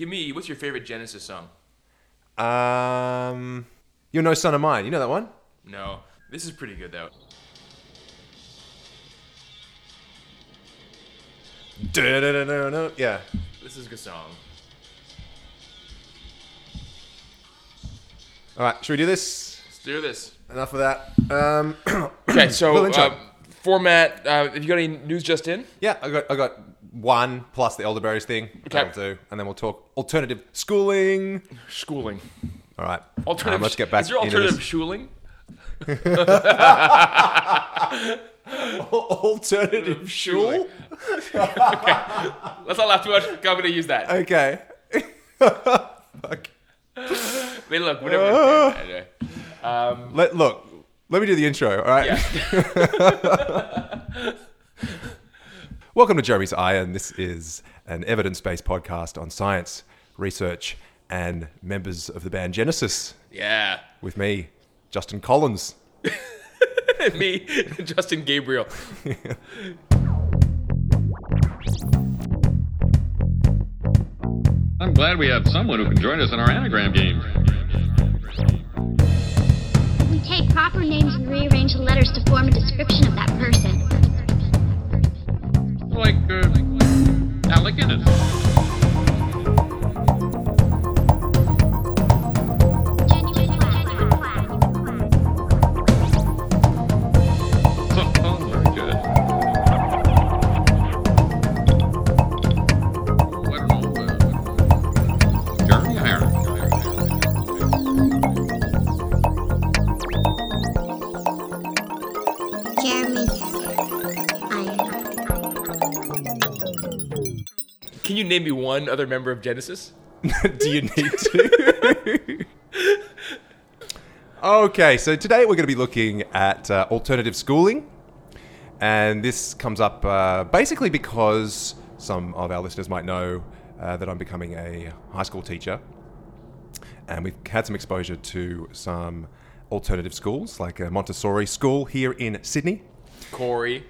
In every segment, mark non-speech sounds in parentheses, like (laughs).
Give me what's your favorite Genesis song? Um, You're No Son of Mine. You know that one? No, this is pretty good though. Da-da-da-da-da. Yeah. This is a good song. All right, should we do this? Let's do this. Enough of that. Um, (clears throat) Okay, so Little intro. uh, format. Uh, have you got any news just in? yeah, I got I got one plus the elderberries thing. Okay. That'll do, and then we'll talk alternative schooling. Schooling. All right. Alternative. Um, let's get back Is there (laughs) alternative schooling? alternative Schooling. (laughs) okay. Let's not laugh too much. I'm gonna use that. Okay. (laughs) Fuck. Wait, look, whatever. Anyway. Um, Let look. Let me do the intro. All right. yeah. Welcome to Jeremy's Iron. This is an evidence-based podcast on science, research, and members of the band Genesis. yeah. With me, Justin Collins. (laughs) Me, Justin Gabriel. (laughs) I'm glad we have someone who can join us in our anagram game. We take proper names and rearrange the letters to form a description of that person. Like, uh. You name me one other member of Genesis? (laughs) do you need to? okay, so today we're going to be looking at uh, alternative schooling. And this comes up uh, basically because some of our listeners might know uh, that I'm becoming a high school teacher. And we've had some exposure to some alternative schools, like a Montessori school here in Sydney. Corey,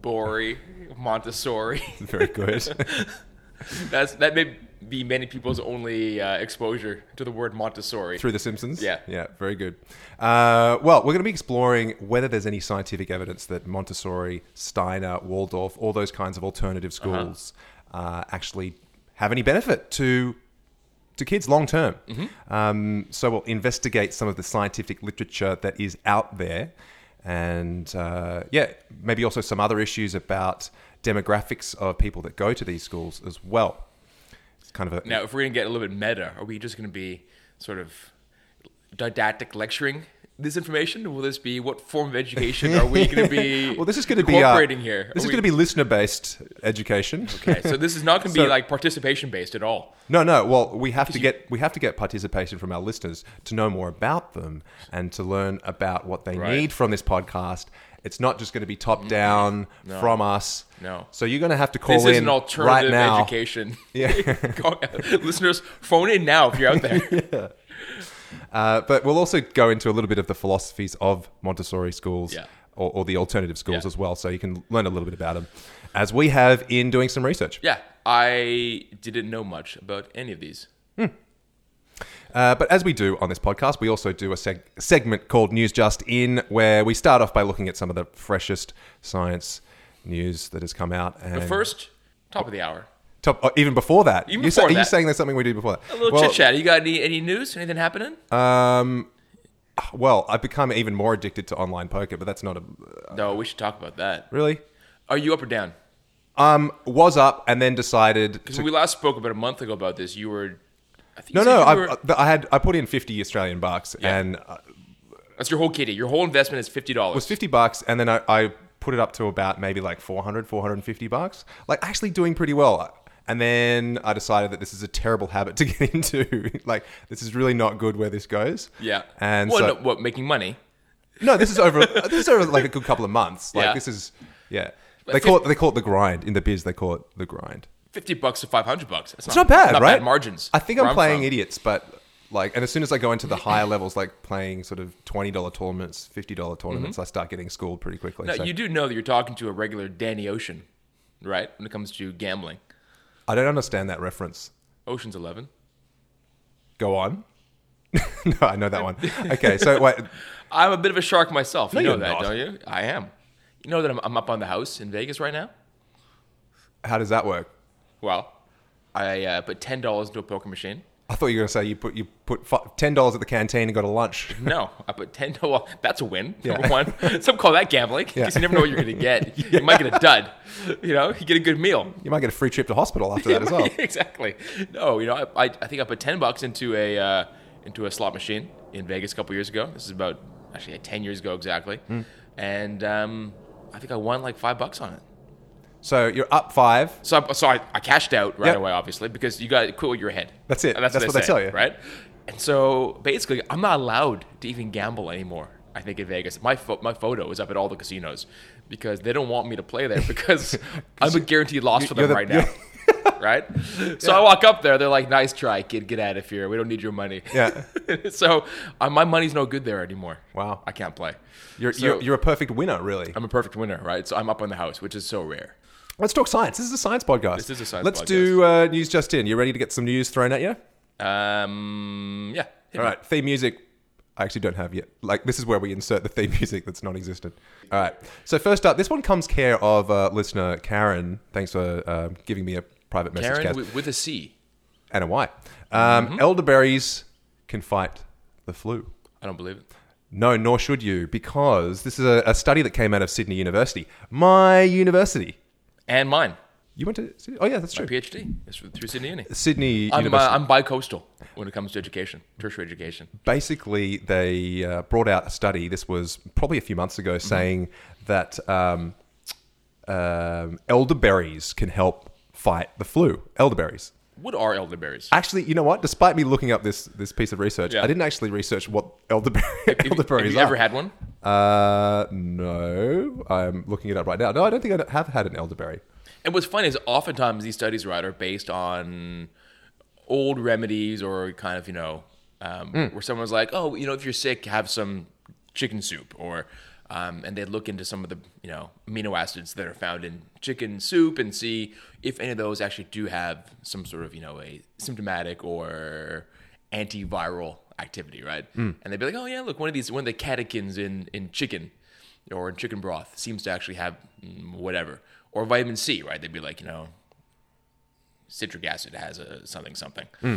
Bori, Montessori. Very good. (laughs) (laughs) That's that may be many people's only uh, exposure to the word Montessori. Through The Simpsons? Yeah. Yeah, very good. Uh, well, we're going to be exploring whether there's any scientific evidence that Montessori, Steiner, Waldorf, all those kinds of alternative schools uh, actually have any benefit to to kids long term. Um, so we'll investigate some of the scientific literature that is out there, and uh, yeah, maybe also some other issues about demographics of people that go to these schools as well. It's kind of a Now, if we're gonna get a little bit meta, are we just gonna be sort of didactic lecturing this information? Will this be what form of education are we gonna be? (laughs) well, this is going to be uh, incorporating here. This Are is we- going to be listener-based education. okay. So this is not gonna be So- like participation based at all. No, no. Well, we have to get we have to get participation from our listeners to know more about them and to learn about what they Right. need from this podcast. It's not just going to be top down from us. No. So you're going to have to call This in This is an alternative right education. (laughs) Yeah. (laughs) Listeners, phone in now if you're out there. (laughs) Uh, but we'll also go into a little bit of the philosophies of Montessori schools Yeah. or, or the alternative schools Yeah. as well, so you can learn a little bit about them, as we have in doing some research. Yeah, I didn't know much about any of these. Uh, but as we do on this podcast, we also do a seg- segment called News Just In, where we start off by looking at some of the freshest science news that has come out. And But first, top of the hour. top, oh, even before that, Even you before are you saying there's something we do before that? A little well, chit chat. You got any any news? Anything happening? Um, well, I've become even more addicted to online poker, but that's not a no, we should talk about that. really. Are you up or down? Um, was up and then decided Because to we last spoke about a month ago about this, you were. No, no, I, were- I had I put in fifty Australian bucks Yeah. and uh, that's your whole kitty. Your whole investment is fifty it dollars. was fifty bucks, and then I, I put it up to about maybe like 400, 450 bucks, like actually doing pretty well. And then I decided that this is a terrible habit to (laughs) get into. like this is really not good where this goes. Yeah. and well, so no, what making money? no, this is over. (laughs) this is over like a good couple of months. Like Yeah. this is yeah. They call it they call it the grind in the biz. They call it the grind. Fifty bucks to five hundred bucks. It's It's not bad, not right? Bad margins. I think I'm playing idiots, but like, and as soon as I go into the higher levels, like playing sort of twenty dollar tournaments, fifty dollar tournaments, mm-hmm. I start getting schooled pretty quickly. Now, so- you do know that you're talking to a regular Danny Ocean, right? When it comes to gambling. I don't understand that reference. Ocean's Eleven. Go on. (laughs) no, I know that one. (laughs) Okay, so wait, I'm a bit of a shark myself. You No, know you're that, not. don't you? I am. You know that I'm, I'm up on the house in Vegas right now. how does that work? Well, I uh, put ten dollars into a poker machine. I thought you were going to say you put you put ten dollars at the canteen and got a lunch. (laughs) No, I put ten (laughs) dollars. That's a win. Yeah. Number one. (laughs) Some call that gambling because Yeah. you never know what you're going to get. You might get a dud. You know, you get a good meal. You might get a free trip to hospital after that as well. exactly. No, you know, I, I, I think I put ten bucks into a uh, into a slot machine in Vegas a couple years ago. This is about actually ten years ago exactly, Hmm. and um, I think I won like five bucks on it. So you're up five. So, I, so I, I cashed out right Yep. away, obviously, because you got to quit with your head. That's it. And that's, what, they tell you. right? And so basically, I'm not allowed to even gamble anymore. I think in Vegas, my pho- my photo is up at all the casinos because they don't want me to play there because (laughs) I'm a guaranteed loss for you're them the- right now. (laughs) right? So I walk up there, they're like, "Nice try, kid. Get out of here. We don't need your money." Yeah. (laughs) so uh, my money's no good there anymore. Wow. I can't play. You're, So- you're you're a perfect winner, really. I'm a perfect winner, right? So I'm up on the house, which is so rare. Let's talk science. This is a science podcast. This is a science Let's podcast. do uh, news just in. You ready to get some news thrown at you? Um, yeah. All me. right, theme music. I actually don't have yet. Like this is where we insert the theme (laughs) music that's non-existent. All right. So first up, this one comes care of uh, listener Karen. Thanks for uh, giving me a private message, Karen with, with a C. and a Y. Um, Mm-hmm. Elderberries can fight the flu. I don't believe it. No, nor should you, because this is a, a study that came out of Sydney University. My university. And mine, You went to Sydney? Oh yeah, that's my true. PhD, is through Sydney Uni. Sydney I'm, uh, University. I'm bi-coastal when it comes to education, tertiary education. basically they uh, brought out a study this was probably a few months ago saying that um, um, elderberries can help fight the flu elderberries What are elderberries? actually you know what despite me looking up this this piece of research Yeah. i didn't actually research what elderberry, Have you- (laughs) elderberries have you are ever had one? Uh no. I'm looking it up right now. No i don't think i have had an elderberry. And what's funny is oftentimes these studies, right, are based on old remedies or kind of, you know, um, Hmm. where someone's like, oh, you know, if you're sick, have some chicken soup, or um, and they look into some of the, you know, amino acids that are found in chicken soup and see if any of those actually do have some sort of, you know, a symptomatic or antiviral activity, right? Hmm. And they'd be like, oh yeah, look, one of these, one of the catechins in in chicken or in chicken broth seems to actually have mm, whatever or vitamin C, right? They'd be like, you know, citric acid has a something something. Hmm.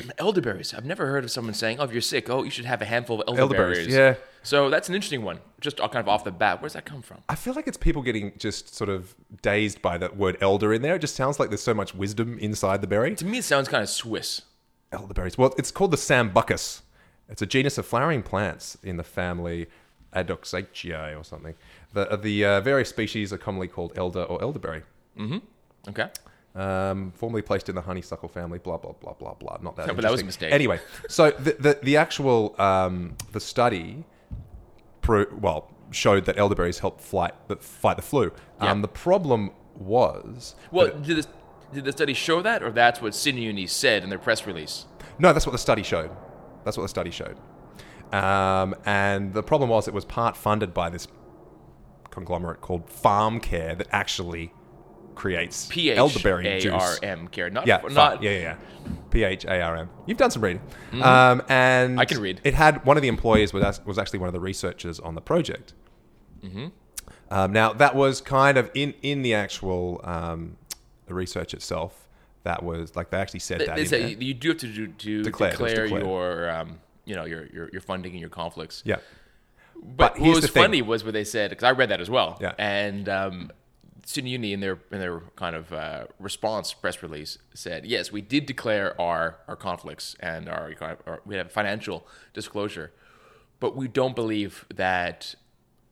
(clears throat) Elderberries. I've never heard of someone saying, "Oh, if you're sick, oh, you should have a handful of Elderberries, elderberries." yeah. So that's an interesting one. Just kind of off the bat, where's that come from? I feel like it's people getting just sort of dazed by that word elder in there. It just sounds like there's so much wisdom inside the berry. To me, it sounds kind of Swiss. Elderberries. Well, it's called the sambucus. It's a genus of flowering plants in the family Adoxaceae or something. The the uh, various species are commonly called elder or elderberry. Mm-hmm. Okay. Um, formerly placed in the honeysuckle family. Blah blah blah blah blah. Not that. No, but that was a mistake. Anyway, so the the, the actual um, the study, pro, well, showed that elderberries help fight the fight the flu. Yeah. Um, the problem was Well, that- did, this, did the study show that, or that's what Sydney Uni said in their press release? No, that's what the study showed. That's what the study showed. Um, and the problem was it was part funded by this conglomerate called Farm Care that actually creates P H elderberry juice. R M care, not Yeah, not. yeah, yeah, yeah. P H A R M. You've done some reading. Um, and Mm-hmm. I can read. It had one of the employees was was actually one of the researchers on the project. Mm-hmm. Um, now that was kind of in in the actual um, the research itself. That was like they actually said They, that. they say you, do have to do, to Declare, declare, your, um, you know, your, your your funding and your conflicts. yeah. But, But what was thing. funny was what they said because I read that as well. Yeah. And um, Sydney Uni in their in their kind of uh, response press release said, yes, we did declare our our conflicts and our, our we have financial disclosure, but we don't believe that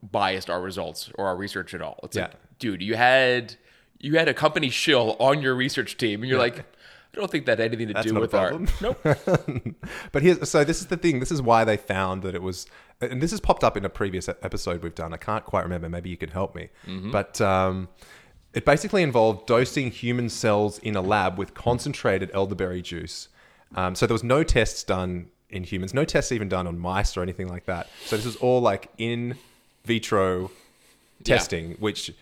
biased our results or our research at all. It's Yeah. like, dude, you had you had a company shill on your research team, and you're like. I don't think that had anything to That's do with our. Nope. (laughs) But here's so this is the thing. This is why they found that it was, and this has popped up in a previous episode we've done. I can't quite remember. Maybe you could help me. Mm-hmm. But um, it basically involved dosing human cells in a lab with concentrated elderberry juice. Um, so there was no tests done in humans, no tests even done on mice or anything like that. So this was all like in vitro testing, which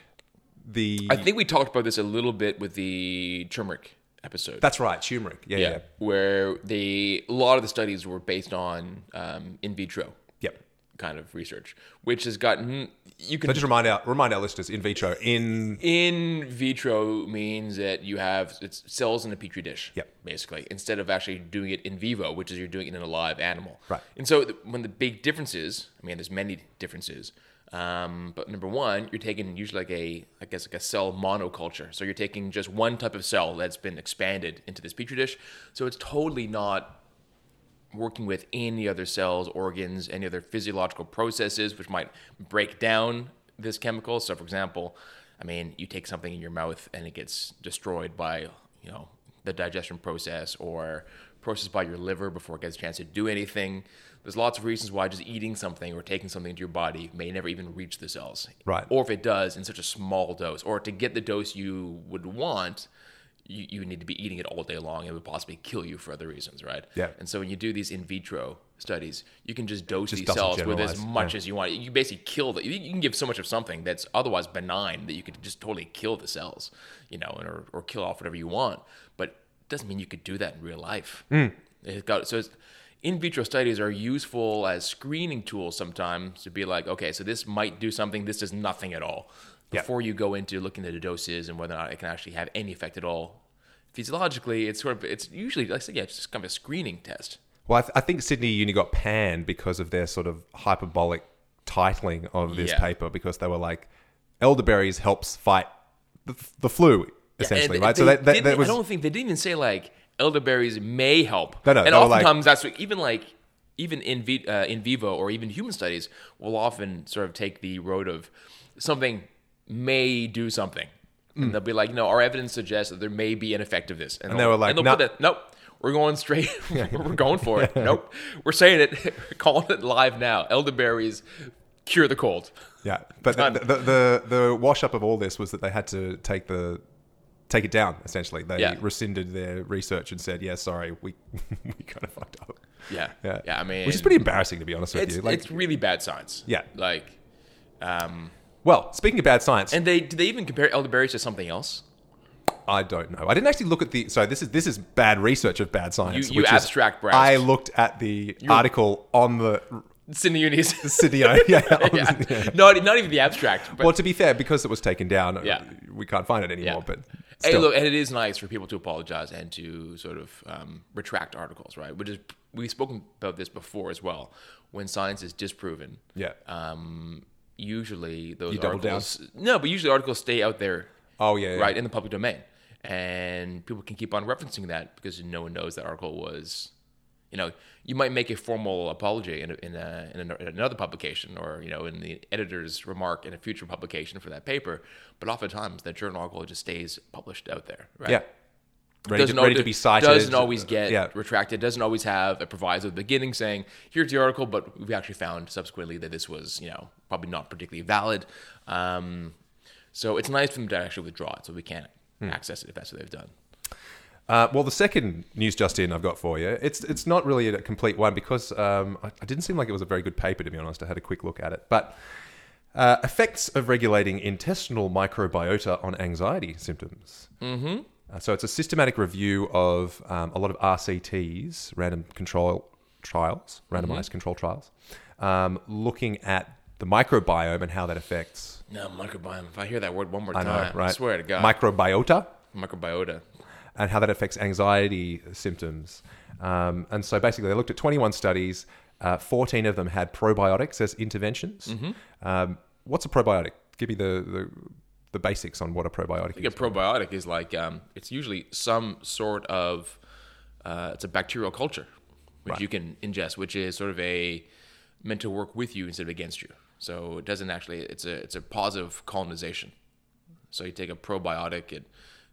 the I think we talked about this a little bit with the turmeric episode. That's right, turmeric. Yeah, yeah. yeah, where they a lot of the studies were based on um, in vitro Yep. kind of research, which has gotten you can So just remind our remind our listeners in vitro in in vitro means that you have it's cells in a petri dish. Yep. Basically, instead of actually doing it in vivo, which is you're doing it in a live animal. Right. And so the, when the big differences, I mean, there's many differences. Um, but number one, you're taking usually like a, I guess like a cell monoculture. So you're taking just one type of cell that's been expanded into this petri dish. So it's totally not working with any other cells, organs, any other physiological processes which might break down this chemical. So, for example, I mean, you take something in your mouth and it gets destroyed by, you know, the digestion process or processed by your liver before it gets a chance to do anything. There's lots of reasons why just eating something or taking something into your body may never even reach the cells. Right. Or if it does in such a small dose, or to get the dose you would want, you, you need to be eating it all day long. It would possibly kill you for other reasons, right? Yeah. And so when you do these in vitro studies, you can just dose Just these cells with as much yeah. as you want. You basically kill the. You can give so much of something that's otherwise benign that you could just totally kill the cells, you know, or, or kill off whatever you want. But it doesn't mean you could do that in real life. Hmm. It got so. It's, in vitro studies are useful as screening tools sometimes to be like, okay, so this might do something. This does nothing at all. Yeah. Before you go into looking at the doses and whether or not it can actually have any effect at all, physiologically, it's sort of it's usually like I said, yeah, it's just kind of a screening test. Well, I, th- I think Sydney Uni got panned because of their sort of hyperbolic titling of this Yeah. paper because they were like, elderberries helps fight the, the flu, essentially, And right? they so that, that, that was I don't think they didn't even say like elderberries may help. No, no, and they were like- oftentimes that's what- even like even in vi- uh, in vivo or even human studies will often sort of take the road of something may do something. Mm. And they'll be like, no, our evidence suggests that there may be an effect of this. And they they'll- were like, and they'll "No." put it, nope, we're going straight, (laughs) we're going for it. (laughs) Nope, we're saying it, (laughs) calling it live now. Elderberries cure the cold. Yeah, but the, the, the the wash up of all this was that they had to take the take it down. Essentially, they Yeah. rescinded their research and said, "Yeah, sorry, we (laughs) we kind of fucked up." Yeah, Yeah, yeah. I mean, which is pretty embarrassing to be honest with you. Like, it's really bad science. Yeah. like, um, well, speaking of bad science, and they do they even compare elderberries to something else? I don't know. I didn't actually look at the. So this is this is bad research of bad science. You- you abstract browsed. I looked at the article on the Sydney Unis. (laughs) Yeah, (laughs) yeah. yeah. Not not even the abstract. But Well, to be fair, because it was taken down, Yeah. we can't find it anymore. Yeah. But Hey, look, and it is nice for people to apologize and to sort of um, retract articles, right? Which is we've spoken about this before as well. When science is disproven, yeah. um, usually those You articles no, but usually articles stay out there oh yeah, yeah. right in the public domain and people can keep on referencing that because no one knows that article was you know you might make a formal apology in, a, in, a, in, a, in another publication or you know in the editor's remark in a future publication for that paper but oftentimes that journal article just stays published out there right Yeah. Ready, to, doesn't, ready al- to be cited. doesn't always get Yeah. retracted doesn't always have a proviso at the beginning saying here's the article but we actually found subsequently that this was you know probably not particularly valid um, so it's nice for them to actually withdraw it so we can Hmm. access it if that's what they've done Uh, well, the second news just in I've got for you, it's it's not really a complete one because um, I, I didn't seem like it was a very good paper to be honest. I had a quick look at it, but uh, effects of regulating intestinal microbiota on anxiety symptoms. Mm-hmm. Uh, so it's a systematic review of um, a lot of RCTs, random control trials, randomized control trials, um, looking at the microbiome and how that affects. no microbiome if i hear that word one more I time know, right? i swear to god Microbiota. microbiota and how that affects anxiety symptoms. Um, and so basically, they looked at 21 studies. Uh, 14 of them had probiotics as interventions. Um, what's a probiotic? Give me the, the, the basics on what a probiotic I think a is. probiotic is like um, it's usually some sort of uh, it's a bacterial culture which Right. you can ingest, which is sort of a meant to work with you instead of against you. So it doesn't actually it's a it's a positive colonization. So you take a probiotic, it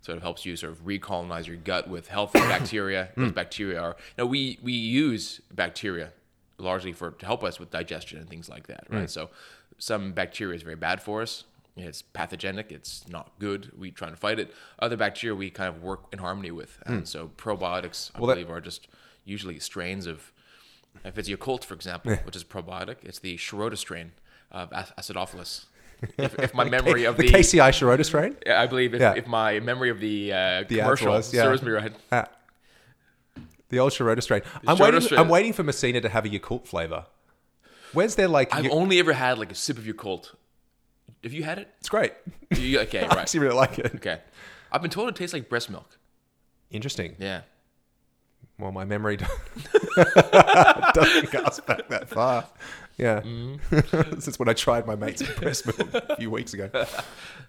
sort of helps you sort of recolonize your gut with healthy (coughs) bacteria. Those hmm. bacteria are now we we use bacteria largely for to help us with digestion and things like that, hmm. right? So some bacteria is very bad for us. It's pathogenic. It's not good. We try to fight it. Other bacteria we kind of work in harmony with. And hmm. so probiotics, I Well, that- believe, are just usually strains of. If it's Yakult, for example, which is probiotic, it's the Shirota strain of Acidophilus. If, if my (laughs) memory of the the, KCI Schroeder strain. I believe if, Yeah. if my memory of the uh, The commercial was, yeah. serves me right. Ah. the old strain. I'm Schroeder waiting. strain. I'm waiting for Messina to have a Yakult flavor. Where's their like? I've Ya- only ever had like a sip of Yakult. Have you had it? it's great. You, okay, (laughs) I right. actually really like it. Okay. I've been told it tastes like breast milk. Interesting. Yeah. Well, my memory (laughs) doesn't cast back that far. Yeah, Mm-hmm. (laughs) since when I tried my mate's breast milk a (laughs) few weeks ago.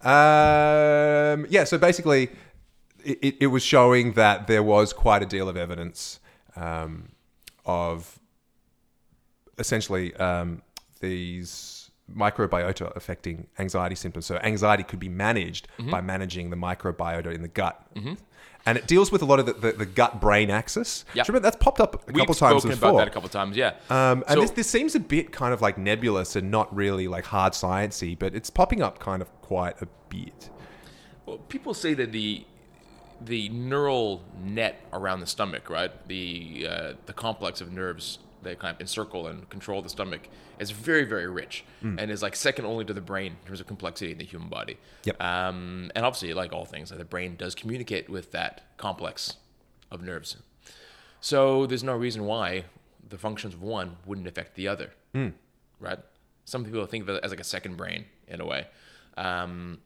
Um, yeah, so basically, it, it- it was showing that there was quite a deal of evidence um, of essentially um, these microbiota affecting anxiety symptoms. So anxiety could be managed Mm-hmm. by managing the microbiota in the gut. And it deals with a lot of the, the, the gut-brain axis. Yep. Remember that's popped up a couple times. We've couple times spoken before. about that a couple times, yeah. Um, and So- this, this seems a bit kind of like nebulous and not really like hard sciencey, but it's popping up kind of quite a bit. Well, people say that the the neural net around the stomach, right? The uh, the complex of nerves that kind of encircle and control the stomach is very very rich Hmm. and is like second only to the brain in terms of complexity in the human body. Yep. Um, and obviously, like all things, like the brain does communicate with that complex of nerves. So there's no reason why the functions of one wouldn't affect the other, Hmm. right? Some people think of it as like a second brain in a way. Um,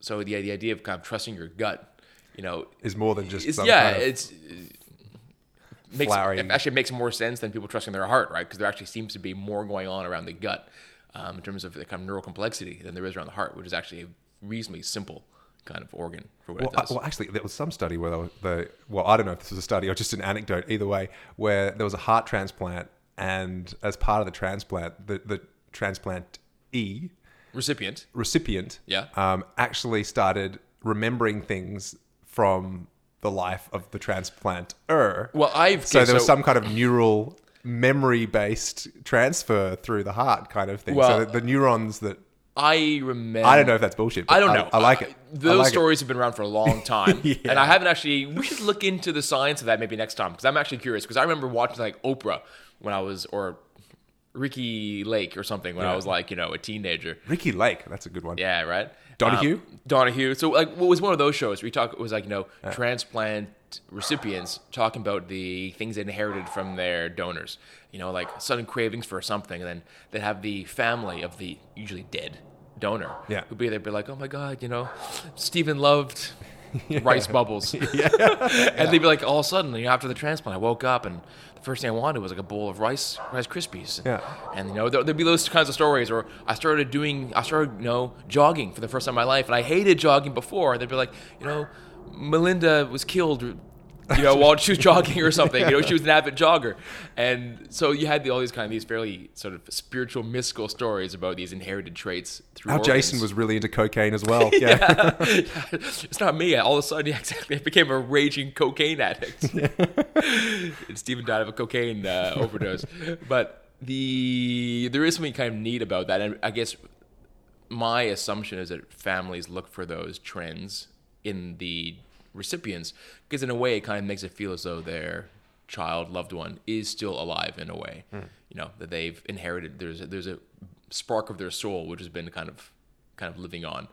so the the idea of kind of trusting your gut, you know, Is more than just yeah, kind of it's makes flowery- it actually makes more sense than people trusting their heart, right? Because there actually seems to be more going on around the gut um, in terms of the kind of neural complexity than there is around the heart, which is actually a reasonably simple kind of organ for what Well, it does. I, well, actually, there was some study where were, the well, I don't know if this was a study or just an anecdote. Either way, where there was a heart transplant, and as part of the transplant, the the transplant E Recipient, recipient, Yeah. um, actually started remembering things from the life of the transplanter. Well, I've so there was some kind of neural memory based transfer through the heart, kind of thing. Well- so the, the neurons that I remember. I don't know if that's bullshit. I don't know. I, like it. I Those like it. stories have been around for a long (laughs) time, Yeah. and I haven't actually. We should look into the science of that maybe next time because I'm actually curious. Because I remember watching like Oprah when I was, or Ricki Lake or something when I was like you know a teenager. Ricki Lake, that's a good one. Yeah, right. Donahue? Um, Donahue. So like, what was one of those shows? where We talk it was like you know transplant recipients talking about the things they inherited from their donors. You know, like sudden cravings for something, and then they have the family of the usually dead donor. Yeah. who'd be there, be like, oh my god, you know, Stephen loved. (laughs) Rice bubbles, (laughs) yeah. (laughs) and they'd be like, all of a sudden, you know, after the transplant, I woke up and the first thing I wanted was like a bowl of rice, rice krispies. Yeah. And you know, there, there'd be those kinds of stories. Or I started doing, I started, you know, jogging for the first time in my life, and I hated jogging before. They'd be like, you know, Melinda was killed, (laughs) you know, while she was jogging or something. You know, she was an avid jogger, and so you had the, all these kind of these fairly sort of spiritual, mystical stories about these inherited traits through. How organs. Jason was really into cocaine as well. (laughs) Yeah. (laughs) it's not me. All of a sudden, yeah, exactly. I became a raging cocaine addict. and Stephen died of a cocaine uh, overdose. But the there is something kind of neat about that, and I guess my assumption is that families look for those trends in the recipients because, in a way, it kind of makes it feel as though their child, loved one, is still alive in a way. You know that they've inherited. There's a, there's a spark of their soul which has been kind of kind of living on.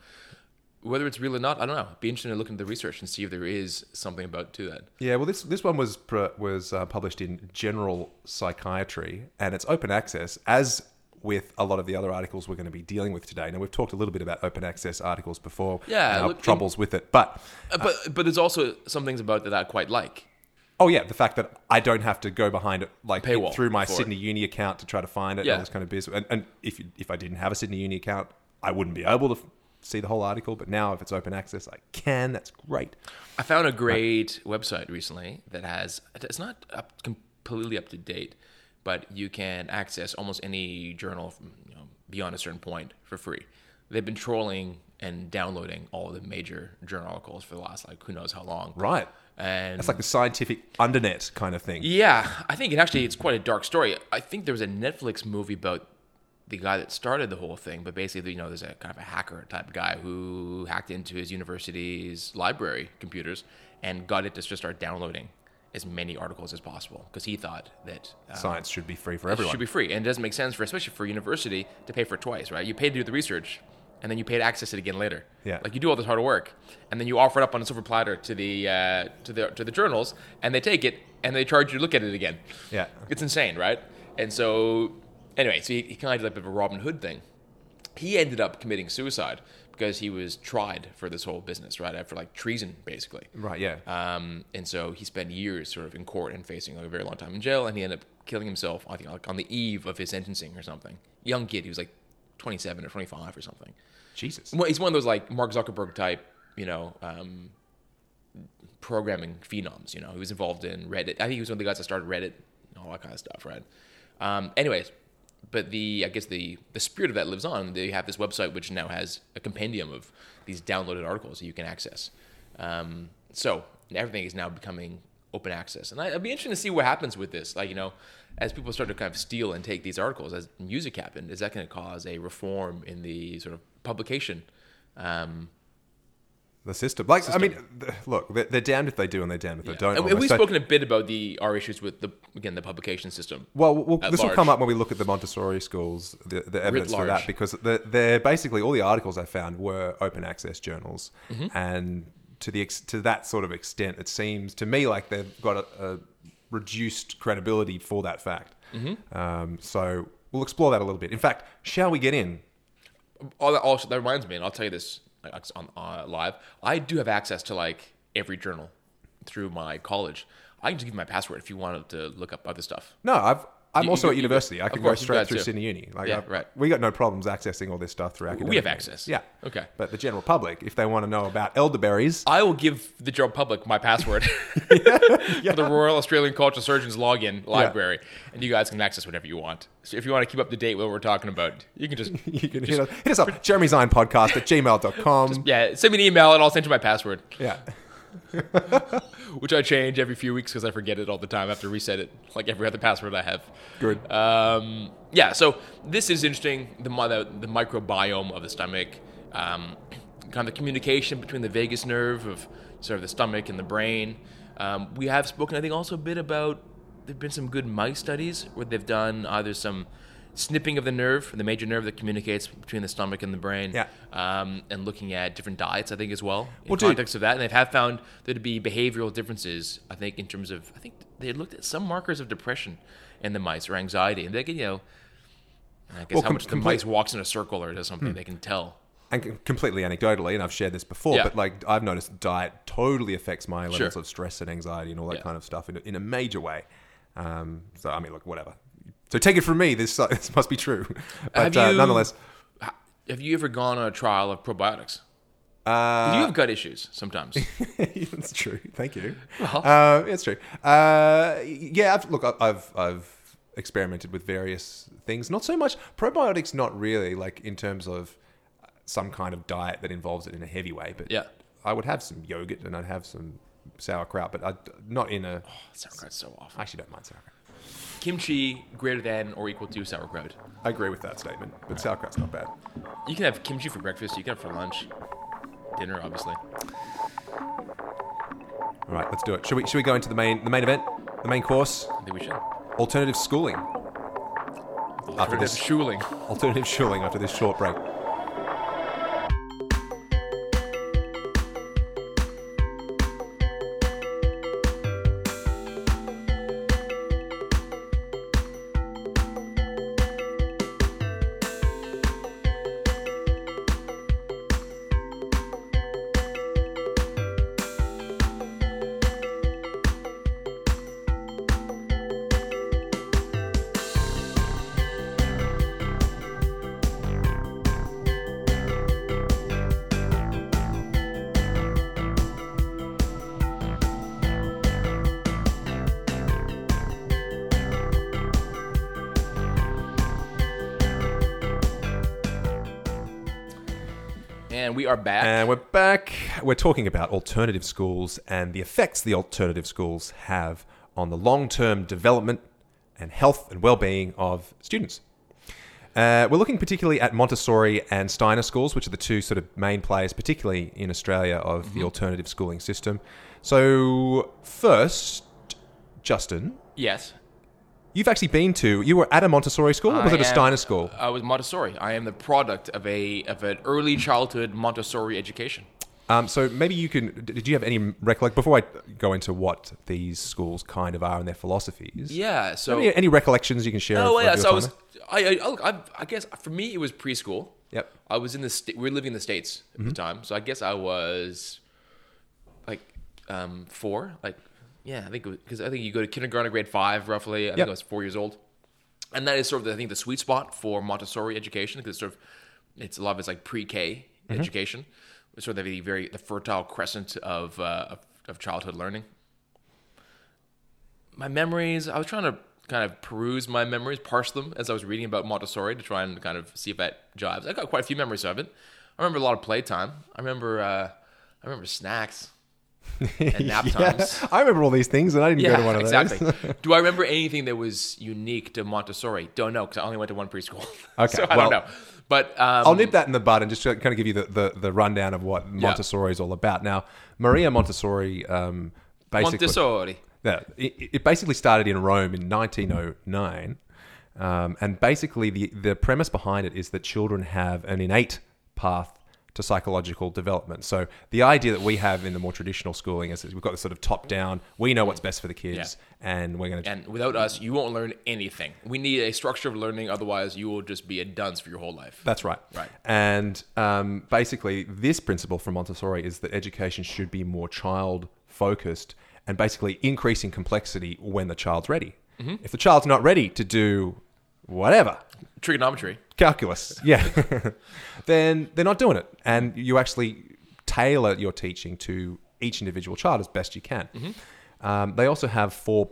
Whether it's real or not, I don't know. Be interested to look into the research and see if there is something about to that. Yeah, well, this this one was was uh, published in General Psychiatry, and it's open access. As with a lot of the other articles we're going to be dealing with today. Now, we've talked a little bit about open access articles before, Yeah, and look, in- troubles with it, but Uh, but but there's also some things about that I quite like. oh yeah, the fact that I don't have to go behind it like Paywall through my for it. Sydney Uni account to try to find it, and Yeah. all this kind of business. And, and if you, if I didn't have a Sydney Uni account, I wouldn't be able to f- see the whole article. But now, if it's open access, I can. That's great. I found a great website recently that has it's not up, completely up to date, but you can access almost any journal from, you know, beyond a certain point for free. They've been trolling and downloading all the major journal articles for the last like who knows how long. Right. And It's like the scientific undernet kind of thing. Yeah, I think it actually it's quite a dark story. I think there was a Netflix movie about the guy that started the whole thing, but basically, you know, there's a kind of a hacker type guy who hacked into his university's library computers and got it to just start downloading as many articles as possible because he thought that uh, Science should be free for it everyone. should be free, and it doesn't make sense for especially for a university to pay for it twice, right? You pay to do the research, and then you pay to access it again later. Yeah. like you do all this hard work, and then you offer it up on a silver platter to the uh, to the to the journals, and they take it and they charge you to look at it again. Yeah. it's insane, right? And so, anyway, so he, he kind of did like a bit of a Robin Hood thing. He ended up committing suicide because he was tried for this whole business, right? After like treason, basically. Right, yeah. Um, and so he spent years sort of in court and facing like a very long time in jail, and he ended up killing himself. I think like on the eve of his sentencing or something. Young kid, he was like 27 or 25 or something. Jesus. Well, he's one of those like Mark Zuckerberg type, you know, um, programming phenoms. You know, he was involved in Reddit. I think he was one of the guys that started Reddit, all that kind of stuff, right? Um, anyways, but the I guess the the spirit of that lives on. They have this website which now has a compendium of these downloaded articles that you can access. Um, so everything is now becoming open access, and I, it'd be interesting to see what happens with this. Like you know, as people start to kind of steal and take these articles, as music happened, is that going to cause a reform in the sort of publication? Um, The system. Like, I mean, look, they're, they're damned if they do and they're damned if they don't. And almost. we've spoken a bit about the our issues with the again the publication system. Well, we'll this will come up when we look at the Montessori schools, the, the evidence for that, because the, they're basically all the articles I found were open access journals, Mm-hmm. and to the ex, to that sort of extent, it seems to me like they've got a, a reduced credibility for that fact. Mm-hmm. Um, so we'll explore that a little bit. In fact, shall we get in? All that also that reminds me, and I'll tell you this like, on uh, live. I do have access to like every journal through my college. I can just give you my password if you wanted to look up other stuff. No, I've. I'm You- also you- at university. I can go straight through to. Sydney Uni. Like, Yeah, I've- right. We got no problems accessing all this stuff through academia. We have access. Yeah. Okay. But the general public, if they want to know about elderberries, I will give the general public my password (laughs) (laughs) for the Royal Australian Cultural Surgeons login library, and you guys can access whatever you want. So if you want to keep up to date with what we're talking about, you can just (laughs) you can hit us, hit us up. Jeremy's podcast at gmail.com. yeah send me an email and I'll send you my password. yeah. (laughs) which I change every few weeks because I forget it all the time. I have to reset it like every other password I have. Good. Um, yeah, so this is interesting. The, the, the microbiome of the stomach, um, (clears throat) kind of the communication between the vagus nerve of sort of the stomach and the brain. Um, we have spoken, I think, also a bit about there have been some good mice studies where they've done either some snipping of the nerve, the major nerve that communicates between the stomach and the brain, Yeah. um, and looking at different diets, I think, as well, in Well, dude- context of that. And they have found there to be behavioral differences, I think, in terms of, I think they looked at some markers of depression in the mice or anxiety. And they can, you know, I guess Well, how com- much the complete- mice walks in a circle or does something, they can tell. And completely anecdotally, and I've shared this before, Yeah. but like I've noticed diet totally affects my levels Sure. of stress and anxiety and all that Yeah. kind of stuff in a, in a major way. Um, so, I mean, look, whatever. So take it from me, this, uh, (laughs) this must be true. But Have uh, nonetheless, Have you ever gone on a trial of probiotics? uh, you have gut issues sometimes. (laughs) it's true. Thank you. Well. Uh, it's true. Uh, yeah, I've, look, I've I've experimented with various things. Not so much probiotics, not really. Like in terms of some kind of diet that involves it in a heavy way. But Yeah. I would have some yogurt and I'd have some sauerkraut, but I'd, not in a. Sauerkraut's so awful. I actually don't mind sauerkraut. Kimchi greater than or equal to sauerkraut. I agree with that statement, but sauerkraut's not bad. You can have kimchi for breakfast. You can have for lunch, dinner, obviously. All right, let's do it. Should we should we go into the main the main event, the main course, I think we should. alternative schooling? After this schuling. (laughs) alternative schooling after this short break. We're talking about alternative schools and the effects the alternative schools have on the long term development and health and well being of students. Uh, we're looking particularly at Montessori and Steiner schools, which are the two sort of main players, particularly in Australia, of the alternative schooling system. So, first, Justin, Yes. you've actually been to. You were at a Montessori school, or was I it a am- Steiner school? I was Montessori. I am the product of a of an early childhood Montessori education. Um, so maybe you can. Did you have any recollect before I go into what these schools kind of are and their philosophies? Yeah. So. Any, any recollections you can share? Oh yeah. So I was. I, I, look, I I guess for me it was preschool. Yep. I was in the sta- we were living in the states at the time, so I guess I was like um, four. Like yeah, I think because I think you go to kindergarten, grade five, roughly. I think I was four years old, and that is sort of the, I think the sweet spot for Montessori education because sort of it's a lot of it's like pre-K education, it's sort of the very the fertile crescent of, uh, of of childhood learning. My memories, I was trying to kind of peruse my memories, parse them as I was reading about Montessori to try and kind of see if that jives. I got quite a few memories of it. I remember a lot of playtime. I remember uh, I remember snacks and nap (laughs) Yeah, times. I remember all these things, and I didn't go to one of exactly. those. (laughs) Do I remember anything that was unique to Montessori? Don't know because I only went to one preschool. (laughs) Okay, so I well- don't know. But um, I'll nip that in the bud and just kind of give you the, the, the rundown of what Montessori is all about. Now, Maria Montessori um, basically. Montessori. Yeah, it, it basically started in Rome in 1909. Um, and basically, the, the premise behind it is that children have an innate path to psychological development. So, the idea that we have in the more traditional schooling is that we've got this sort of top down, we know what's best for the kids, and we're going to. And without us, you won't learn anything. We need a structure of learning, otherwise, you will just be a dunce for your whole life. That's right. Right. And um, basically, this principle from Montessori is that education should be more child focused and basically increasing complexity when the child's ready. Mm-hmm. If the child's not ready to do whatever, Trigonometry. calculus, yeah, (laughs) then they're not doing it. And you actually tailor your teaching to each individual child as best you can. Mm-hmm. Um, they also have four,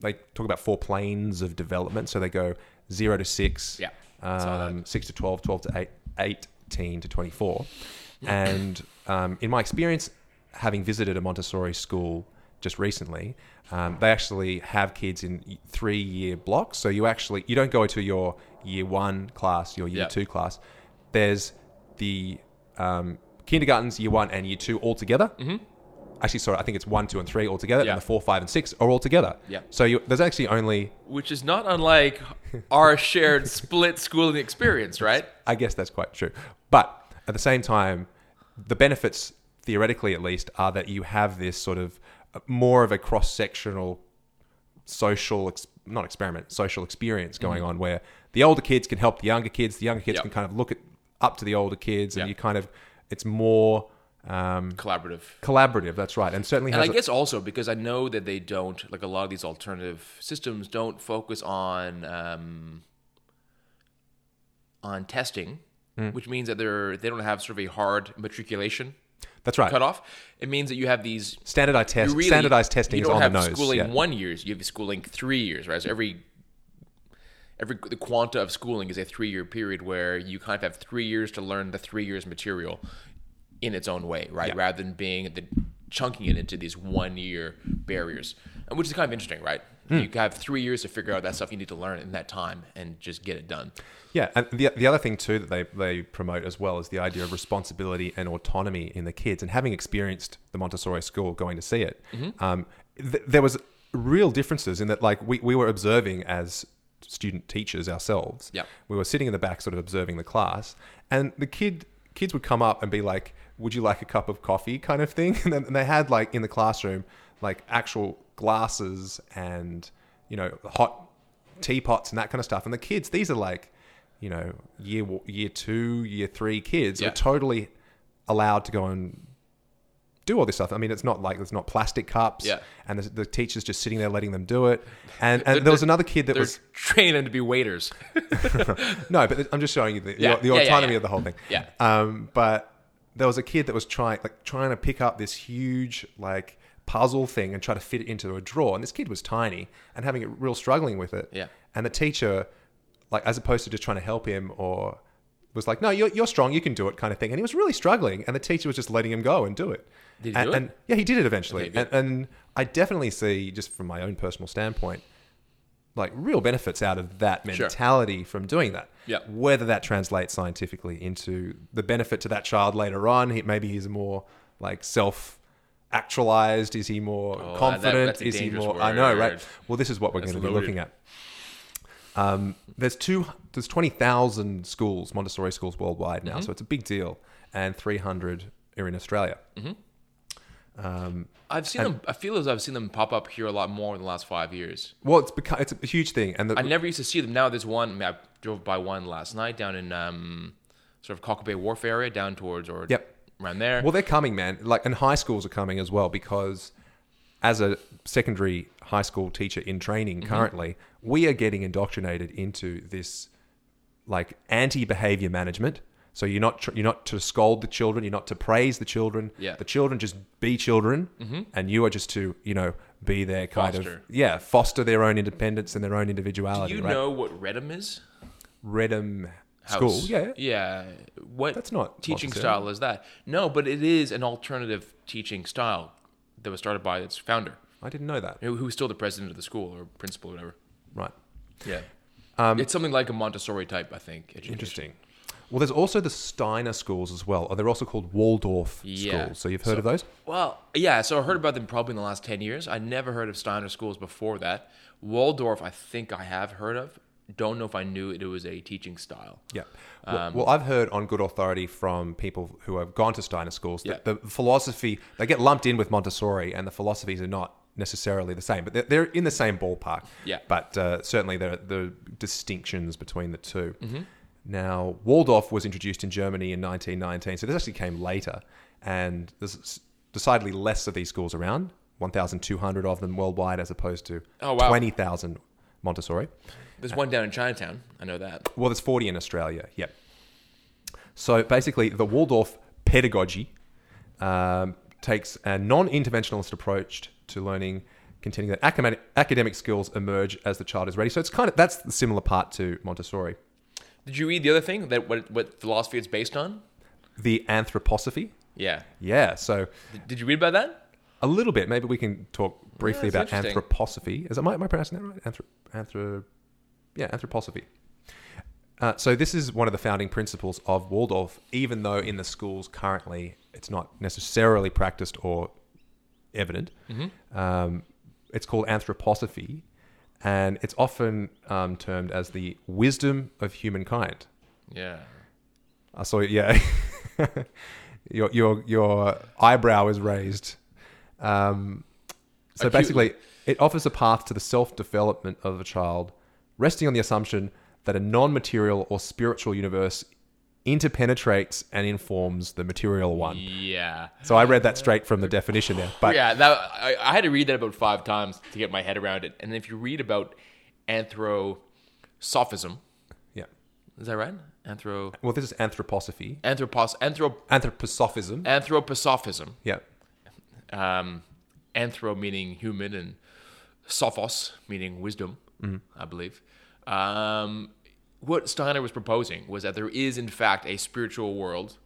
they talk about four planes of development. So they go zero to six, Yeah, um, 6 to 12, 12 to 8, 18 to 24. And um, in my experience, having visited a Montessori school just recently, um, they actually have kids in three year blocks. So you actually, you don't go to your year one class, your year Yeah. two class. There's the um, kindergartens, year one and year two all together. Mm-hmm. Actually, sorry, I think it's one, two, and three all together, Yeah. and the four, five, and six are all together. Yeah. So you, there's actually only Which is not unlike our (laughs) shared split schooling experience, right? I guess that's quite true. But at the same time, the benefits, theoretically at least, are that you have this sort of uh, more of a cross sectional social, ex- not experiment, social experience going on where the older kids can help the younger kids, the younger kids Yep. can kind of look at up to the older kids, and Yeah. you kind of, it's more um, Collaborative. collaborative, that's right. And certainly And has I a- guess also because I know that they don't like a lot of these alternative systems don't focus on um, on testing, Mm. which means that they're they don't have sort of a hard matriculation that's right. cutoff. It means that you have these Standardized, tests. really- standardized testing You is don't on have the nose. schooling yeah. one years. You have schooling three years, right? So every every the quanta of schooling is a three year period where you kind of have three years to learn the three years material in its own way, right? Yeah. Rather than being the chunking it into these one year barriers, which is kind of interesting, right? Hmm. You have three years to figure out that stuff you need to learn in that time and just get it done. Yeah, and the, the other thing too that they, they promote as well is the idea of responsibility and autonomy in the kids. And having experienced the Montessori school, going to see it, Mm-hmm. um, th- there was real differences in that. Like we, we were observing as student teachers ourselves. Yep. we were sitting in the back, sort of observing the class, and the kid kids would come up and be like, "Would you like a cup of coffee?" kind of thing. (laughs) And, then, and they had like in the classroom like actual glasses and you know hot teapots and that kind of stuff. And the kids, these are like, you know, year year two, year three kids Yeah. are totally allowed to go and do all this stuff. I mean, it's not like there's not plastic cups, Yeah. and the, the teacher's just sitting there letting them do it. And and there was another kid that was training them to be waiters. (laughs) no, but I'm just showing you the, Yeah. the, the Yeah, yeah, autonomy yeah. of the whole thing. Yeah. Um, but there was a kid that was trying like trying to pick up this huge like puzzle thing and try to fit it into a drawer, and this kid was tiny and having a real struggling with it. Yeah. And the teacher, like as opposed to just trying to help him or was like, no, you're, you're strong, you can do it, kind of thing. And he was really struggling, and the teacher was just letting him go and do it. Did he and, do it? and yeah, he did it eventually. Okay, and, and I definitely see, just from my own personal standpoint, like real benefits out of that Sure. mentality from doing that. Yeah. Whether that translates scientifically into the benefit to that child later on, he, maybe he's more like self actualized? Is he more Oh, that- confident? that's a is he more? I know, right? Well, this is what we're That's going to be looking at. Um, there's two. There's twenty thousand schools, Montessori schools worldwide Mm-hmm. now, so it's a big deal, and three hundred are in Australia. I've seen them. I feel as I've seen them pop up here a lot more in the last five years. Well, it's become it's a huge thing, and the, I never used to see them. Now there's one. I, mean, I drove by one last night down in um, sort of Cockle Bay Wharf area, down towards or Yep. around there. Well, they're coming, man. Like, and high schools are coming as well because, as a secondary high school teacher in training Mm-hmm. currently, we are getting indoctrinated into this like anti-behavior management. So you're not tr- you're not to scold the children, you're not to praise the children. Yeah. The children just be children, and you are just to you know be their kind Foster. of yeah foster their own independence and their own individuality. Do you right? know what Reddam is? Reddam House. School, yeah. Yeah. What That's not teaching style is that? No, but it is an alternative teaching style that was started by its founder, I didn't know that. who was still the president of the school or principal or whatever. Right. Yeah. it's something like a Montessori type, I think. education. Um, Interesting. Well, there's also the Steiner schools as well. Or they're also called Waldorf Yeah. schools. So you've heard of those? Well, yeah. So I heard about them probably in the last ten years. I never heard of Steiner schools before that. Waldorf, I think I have heard of. Don't know if I knew it was a teaching style. Yeah. Well, Um, well, I've heard on good authority from people who have gone to Steiner schools that Yeah. the philosophy, they get lumped in with Montessori and the philosophies are not necessarily the same, but they're, they're in the same ballpark. Yeah. But uh, certainly there are the distinctions between the 2 Mm-hmm. Now, Waldorf was introduced in Germany in 1919, so this actually came later, and there's decidedly less of these schools around, 1,200 of them worldwide, as opposed to Oh, wow. 20,000 Montessori. There's one down in Chinatown. I know that. Well, there's 40 in Australia. Yep. So basically, the Waldorf pedagogy um, takes a non-interventionalist approach to learning, contending that academic, academic skills emerge as the child is ready. So it's kind of that's the similar part to Montessori. Did you read the other thing that what what philosophy it's based on? The anthroposophy. Yeah. Yeah. So Did, did you read about that? a little bit. Maybe we can talk briefly that's about anthroposophy. Is that, am, I, am I pronouncing that right? Anthro, anthro, yeah, anthroposophy. Uh, so this is one of the founding principles of Waldorf, even though in the schools currently it's not necessarily practiced or evident. Mm-hmm. Um, it's called anthroposophy, and it's often um, termed as the wisdom of humankind. Yeah. I saw yeah. (laughs) your your your eyebrow is raised. Um, so Acutely. basically, it offers a path to the self development of a child, resting on the assumption that a non material or spiritual universe interpenetrates and informs the material one. Yeah. So I read that straight from the definition there. But yeah, that I, I had to read that about five times to get my head around it. And if you read about anthroposophism, yeah. is that right? Anthro Well, this is anthroposophy. anthropos anthrop Anthroposophism. anthroposophism. Yeah. Um, anthro meaning human and sophos meaning wisdom, I believe. Um, what Steiner was proposing was that there is, in fact, a spiritual world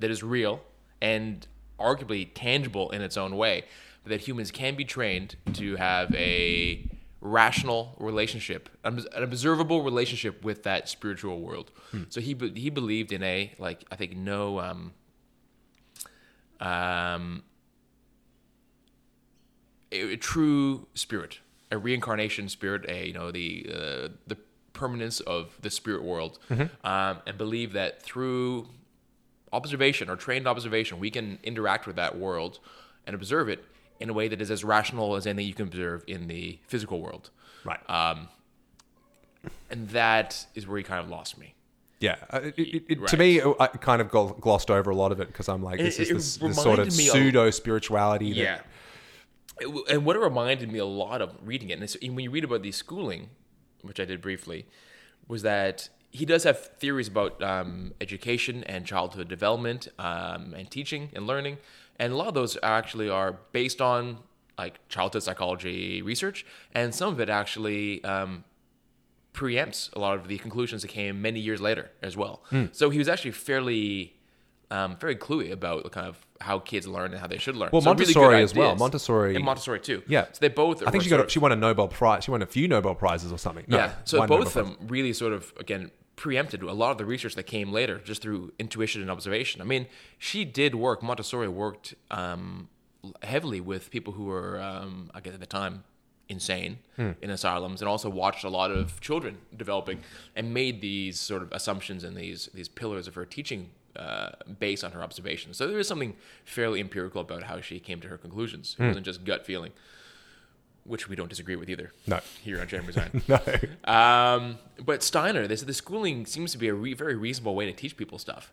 that is real and arguably tangible in its own way, but that humans can be trained to have a rational relationship, an observable relationship with that spiritual world. So he be- he believed in a like I think no um, um, a, a true spirit, a reincarnation spirit, a you know the uh, the permanence of the spirit world, um, and believe that through observation or trained observation, we can interact with that world and observe it in a way that is as rational as anything you can observe in the physical world. Right. And that is where he kind of lost me. Yeah, uh, it, it, it, to me, I kind of glossed over a lot of it because I'm like, this It- is this, this sort of reminded me of- pseudo spirituality. Yeah. W- and what it reminded me a lot of reading it, and it's, when you read about the schooling, which I did briefly, was that he does have theories about um, education and childhood development um, and teaching and learning, and a lot of those actually are based on like childhood psychology research, and some of it actually um, preempts a lot of the conclusions that came many years later as well. Hmm. So he was actually fairly, um, very cluey about the kind of how kids learn and how they should learn. Well, So really Montessori as well. Montessori- and Montessori too. Yeah. so they both. I think she got a, she won a Nobel prize. She won a few Nobel prizes or something. No, yeah, so both Nobel of them really sort of again preempted a lot of the research that came later just through intuition and observation. I mean, she did work. Montessori worked um, heavily with people who were, um, I guess at the time, insane Hmm. in asylums, and also watched a lot of children developing, and made these sort of assumptions and these these pillars of her teaching uh, based on her observations. So there is something fairly empirical about how she came to her conclusions. It wasn't just gut feeling, which we don't disagree with either. No. here on Jeremy (laughs) Design. No. Um, but Steiner, they said the schooling seems to be a re- very reasonable way to teach people stuff,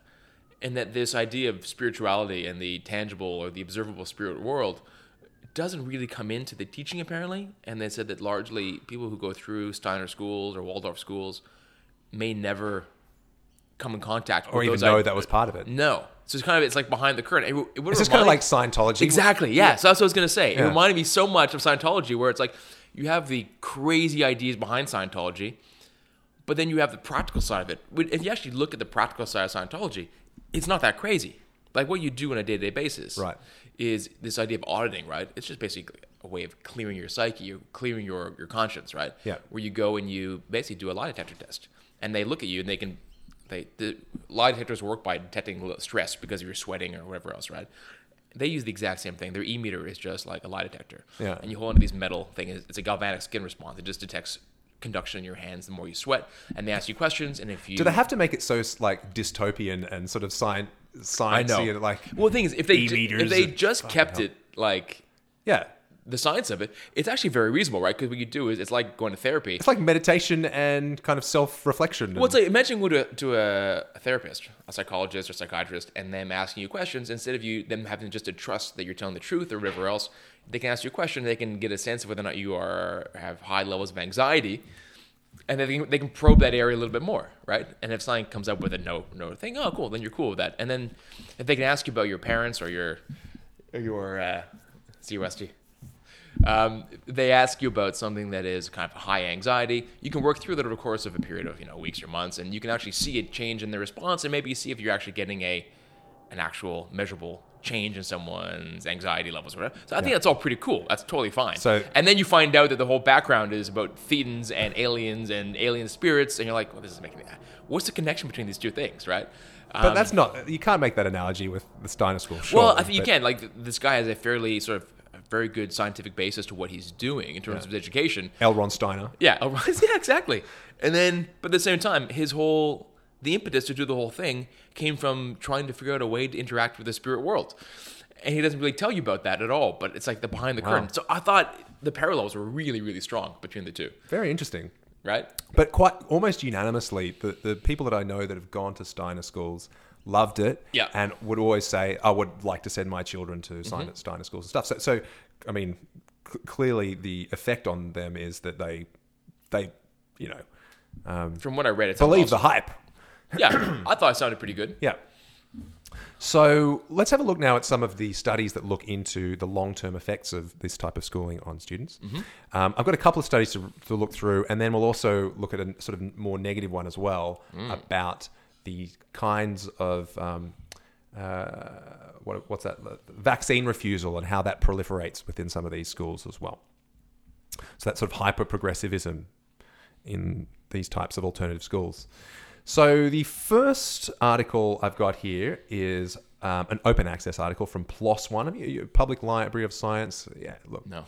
and that this idea of spirituality and the tangible or the observable spirit world doesn't really come into the teaching apparently. And they said that largely people who go through Steiner schools or Waldorf schools may never come in contact Or even know ide- that was part of it. No, so it's kind of it's like behind the curtain. It, it It's just kind of like Scientology. Exactly. Yeah. So that's what I was going to say. It reminded me so much of Scientology, where it's like you have the crazy ideas behind Scientology, but then you have the practical side of it. If you actually look at the practical side of Scientology, it's not that crazy. Like what you do on a day to day basis, Right. Is this idea of auditing, right? It's just basically a way of clearing your psyche, you're clearing your your conscience, right? Yeah. Where you go and you basically do a lie detector test, and they look at you and they can. They, the lie detectors work by detecting stress because you're sweating or whatever else, right? They use the exact same thing. Their e-meter is just like a lie detector. Yeah. And you hold onto these metal things. It's a galvanic skin response. It just detects conduction in your hands the more you sweat. And they ask you questions. And if you Do they have to make it so like dystopian and sort of science, know. like well, the thing is, if they ju- if they just kept hell. it like yeah, the science of it, it's actually very reasonable, right? Because what you do is it's like going to therapy. it's like meditation and kind of self reflection. Well, it's like imagine going to, to a, a therapist, a psychologist or psychiatrist, and them asking you questions instead of you them having just to trust that you're telling the truth or whatever else. They can ask you a question. They can get a sense of whether or not you are have high levels of anxiety, and they can, they can probe that area a little bit more, right? And if something comes up with a no no thing, oh cool, then you're cool with that. And then if they can ask you about your parents or your or your uh, CUSD, um, they ask you about something that is kind of high anxiety. You can work through that over the course of a period of you know weeks or months, and you can actually see a change in the response, and maybe see if you're actually getting a an actual measurable change in someone's anxiety levels or whatever. So I think that's all pretty cool. That's totally fine. So- and then you find out that the whole background is about thetans and aliens and alien spirits, and you're like, well, this is making me. What's the connection between these two things, right? but Um, that's not. You can't make that analogy with the Steiner school. Sure, well, I think you but- can. Like this guy has a fairly sort of very good scientific basis to what he's doing in terms of his education. L. Ron Steiner. Yeah, oh, right, (laughs) yeah, exactly. And then, but at the same time, his whole the impetus to do the whole thing came from trying to figure out a way to interact with the spirit world. And he doesn't really tell you about that at all, but it's like the behind the curtain. So I thought the parallels were really, really strong between the two, Very interesting. right? But quite almost unanimously, the, the people that I know that have gone to Steiner schools loved it Yeah. and would always say, I would like to send my children to Steiner, Steiner schools and stuff. So, so I mean, c- clearly the effect on them is that they, they, you know, um, From what I read, it's believe the hype. (coughs) Yeah, I thought it sounded pretty good. Yeah. So let's have a look now at some of the studies that look into the long term effects of this type of schooling on students. Um, I've got a couple of studies to, to look through, and then we'll also look at a sort of more negative one as well about the kinds of. Um, uh, what, what's that? Vaccine refusal and how that proliferates within some of these schools as well. So that sort of hyper progressivism in these types of alternative schools. So the first article I've got here is um, an open access article from PLOS One, Have you- you- Public Library of Science. Yeah, look. No.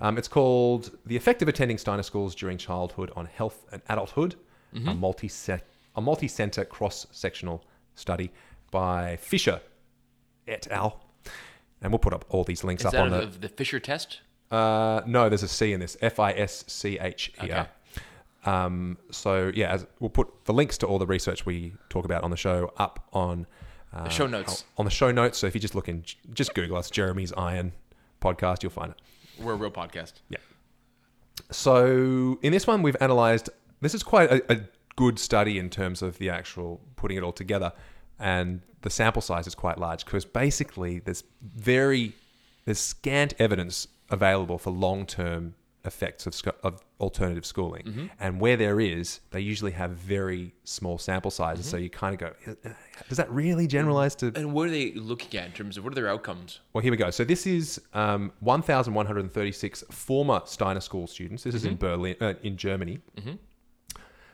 Um, it's called "The Effect of Attending Steiner Schools During Childhood on Health and Adulthood," a multi a multi-center cross-sectional study by Fischer et al. And we'll put up all these links Is up that on the. the Fisher test? Uh, no, there's a C in this. F I S C H E R. Um, so yeah, as, we'll put the links to all the research we talk about on the show up on uh, The show notes. On the show notes. So if you just look in, just Google us, Jeremy's Iron Podcast, you'll find it. We're a real podcast. Yeah. So in this one, we've analyzed. This is quite a, a good study in terms of the actual putting it all together, and the sample size is quite large because basically there's very there's scant evidence available for long term effects of, sco- of alternative schooling, and where there is, they usually have very small sample sizes. So you kind of go, "Uh, does that really generalize to And what are they looking at in terms of what are their outcomes? well, here we go. So this is um, 1,136 former Steiner School students. This is in Berlin, uh, in Germany,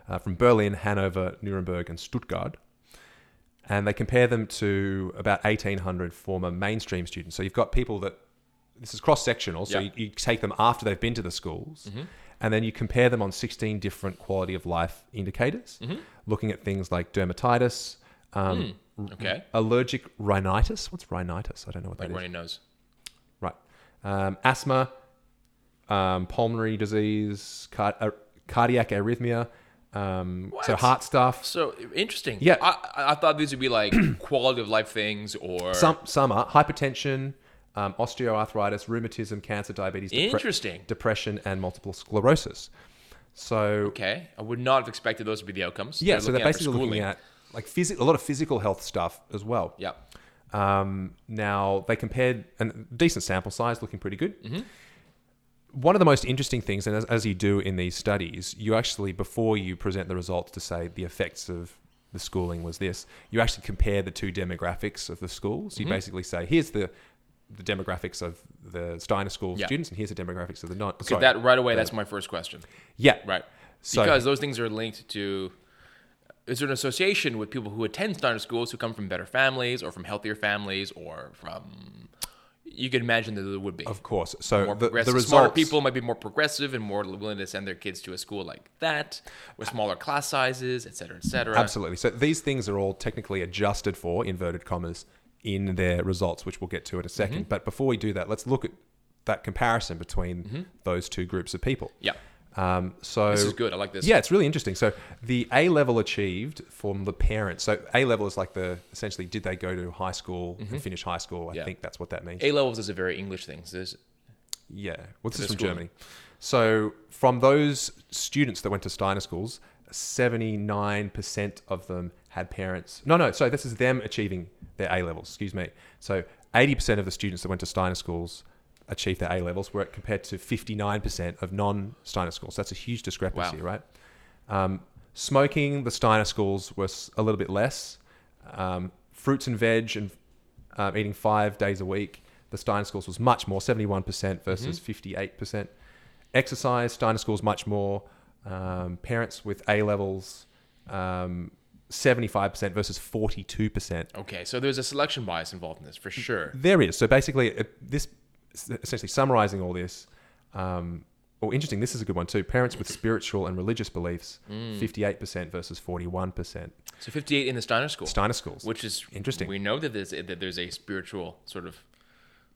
uh, from Berlin, Hanover, Nuremberg, and Stuttgart. And they compare them to about 1,800 former mainstream students. So you've got people that this is cross sectional, so Yeah. you, you take them after they've been to the schools, and then you compare them on 16 different quality of life indicators, looking at things like dermatitis, um, Okay. allergic rhinitis. What's rhinitis? I don't know what Like that is. runny nose. Right. Um, asthma, um, pulmonary disease, car- uh, cardiac arrhythmia, um, so heart stuff. So interesting. Yeah. I, I- thought these would be like (clears throat) quality of life things or Some some are hypertension, um, osteoarthritis, rheumatism, cancer, diabetes, depre- Interesting. depression, and multiple sclerosis. So Okay, I would not have expected those to be the outcomes. yeah, so they're at for basically looking at like phys- a lot of physical health stuff as well. Yeah. Um, now they compared a decent sample size, looking pretty good. Mm-hmm. One of the most interesting things, and as, as you do in these studies, you actually before you present the results to say the effects of the schooling was this, you actually compare the two demographics of the schools. Mm-hmm. You basically say, here's the the demographics of the Steiner School Yeah. students, and here's the demographics of the non. Okay, that right away. the- That's my first question. yeah, Right. So- because those things are linked to. Is there an association with people who attend Steiner schools who come from better families or from healthier families or from? You can imagine that there would be Of course. So more the, the results, Smarter people might be more progressive and more willing to send their kids to a school like that, with smaller class sizes, et cetera, et cetera. Absolutely. So these things are all technically adjusted for, inverted commas, in their results, which we'll get to in a 2nd Mm-hmm. But before we do that, let's look at that comparison between those two groups of people. Yeah. Um, so This is good. I like this. Yeah, it's really interesting. So the A level achieved from the parents. So A level is like the essentially did they go to high school and finish high school? I Mm-hmm. Yeah. think that's what that means. A levels is a very English thing. So Yeah. Well, this from school. Germany. So, from those students that went to Steiner schools, 79% of them had parents. No, no, so this is them achieving their A levels, excuse me. So, 80% of the students that went to Steiner schools achieved their A levels, where compared to 59% of non Steiner schools. That's a huge discrepancy, Wow. right? Um, smoking, the Steiner schools was a little bit less. Um, fruits and veg and um, eating five days a week, the Steiner schools was much more, 71% versus 58%. Exercise, Steiner schools much more. Um, parents with A levels, um, 75% versus 42%. okay. So there's a selection bias involved in this for sure. There is. So basically, it, this essentially summarizing all this. Um, oh, interesting. This is a good one too. Parents with spiritual and religious beliefs, 58% versus 41%. So 58 in the Steiner school, Steiner schools. which is Interesting. We know that there's that there's a spiritual sort of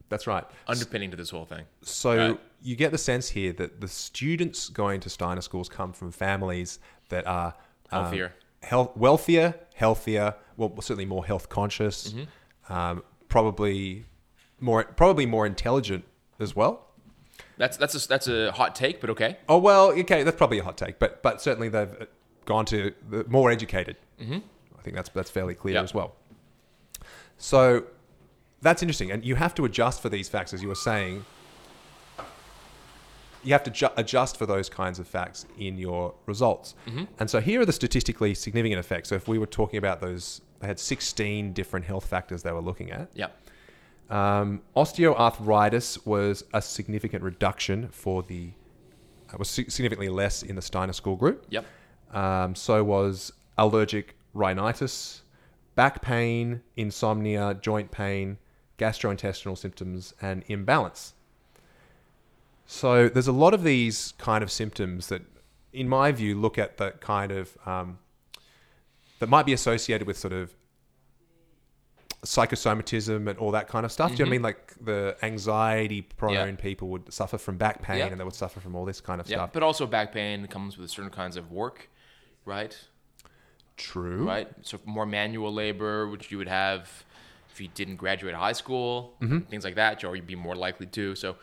That's right. underpinning to this whole thing. So Right. you get the sense here that the students going to Steiner schools come from families that are um, Healthier. health, wealthier, healthier. Well, certainly more health conscious. Mm-hmm. Um, probably more, probably more intelligent as well. That's that's a, that's a hot take, but okay. Oh well, okay, that's probably a hot take, but but certainly they've gone to the more educated. Mm-hmm. I think that's that's fairly clear Yeah. as well. So that's interesting, and you have to adjust for these facts, as you were saying. You have to ju- adjust for those kinds of facts in your results, and so here are the statistically significant effects. So if we were talking about those, they had 16 different health factors they were looking at. Yeah. Um, osteoarthritis was a significant reduction for the, uh, was significantly less in the Steiner school group. Yep. Um, so was allergic rhinitis, back pain, insomnia, joint pain, gastrointestinal symptoms, and imbalance. So there's a lot of these kind of symptoms that, in my view, look at the kind of um, that might be associated with sort of psychosomatism and all that kind of stuff. Do you know I mean? Like the anxiety prone Mm-hmm. Yeah. people would suffer from back pain Yeah. and they would suffer from all this kind of Yeah. stuff. But also back pain comes with certain kinds of work, right? True. Right. So more manual labor, which you would have if you didn't graduate high school, Mm-hmm. things like that, or you'd be more likely to. So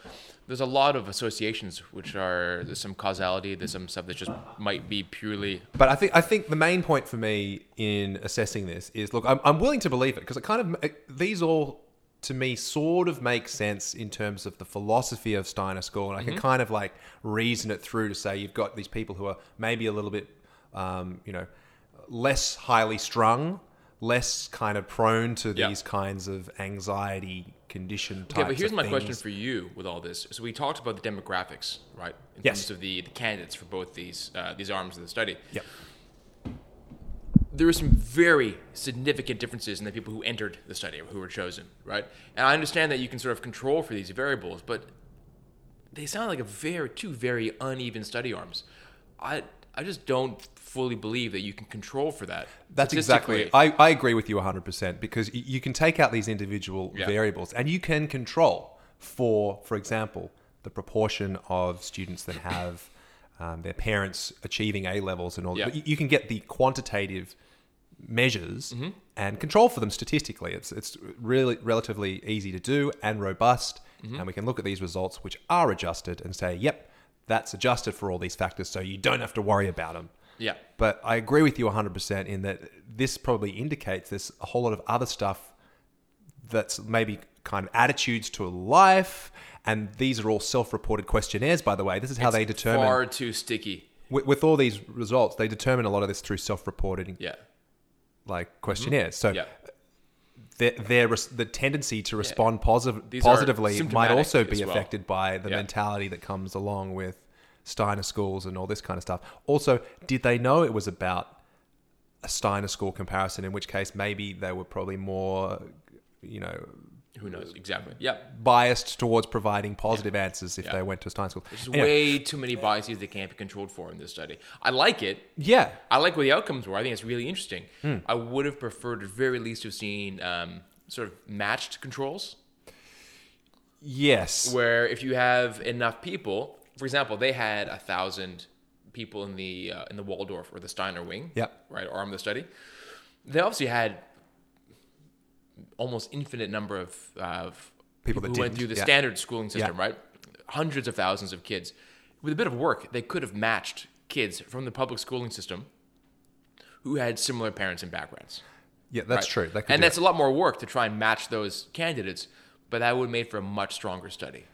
there's a lot of associations which are there's some causality, there's some stuff that just might be purely But I think I think the main point for me in assessing this is look, I'm, I'm willing to believe it because it kind of it, these all to me sort of make sense in terms of the philosophy of Steiner School, and I can kind of like reason it through to say you've got these people who are maybe a little bit, um, you know, less highly strung, less kind of prone to Yeah. these kinds of anxiety condition types. Okay, but here's my question for you with all this. So we talked about the demographics, right? In Yes. terms of the, the candidates for both these uh, these arms of the study. Yep. there were some very significant differences in the people who entered the study or who were chosen, right? And I understand that you can sort of control for these variables, but they sound like a very two very uneven study arms. I I just don't fully believe that you can control for that. That's exactly. I, I agree with you 100% because you can take out these individual Yeah. variables and you can control for, for example, the proportion of students that have (coughs) um, their parents achieving A levels and all. Yeah. You can get the quantitative measures Mm-hmm. and control for them statistically. It's it's really relatively easy to do and robust, Mm-hmm. and we can look at these results which are adjusted and say, yep, that's adjusted for all these factors, so you don't have to worry about them. Yeah. But I agree with you 100% in that this probably indicates there's a whole lot of other stuff that's maybe kind of attitudes to life. And these are all self reported questionnaires, by the way. This is how It's they determine, far too sticky. with, with all these results, they determine a lot of this through self reported Yeah. like questionnaires. So Yeah. their, their res- the tendency to respond These are positively might also be well. affected by the Yeah. mentality that comes along with Steiner schools and all this kind of stuff. Also, did they know it was about a Steiner school comparison? In which case, maybe they were probably more, you know, Who knows exactly? Yeah. biased towards providing positive answers if Yeah. they went to a Steiner school. There's Anyway, way too many biases that can't be controlled for in this study. I like it. yeah, I like what the outcomes were. I think it's really interesting. Hmm. I would have preferred, at very least, to have seen um, sort of matched controls, yes, where if you have enough people, for example, they had a thousand people in the uh, in the Waldorf or the Steiner wing, Yep. right, arm of the study. They obviously had almost infinite number of, of People that who went through the yeah. standard schooling system, Yeah. right? Hundreds of thousands of kids. With a bit of work, they could have matched kids from the public schooling system who had similar parents and backgrounds. yeah, that's right? true. Could and that's it. a lot more work to try and match those candidates, but that would have made for a much stronger study.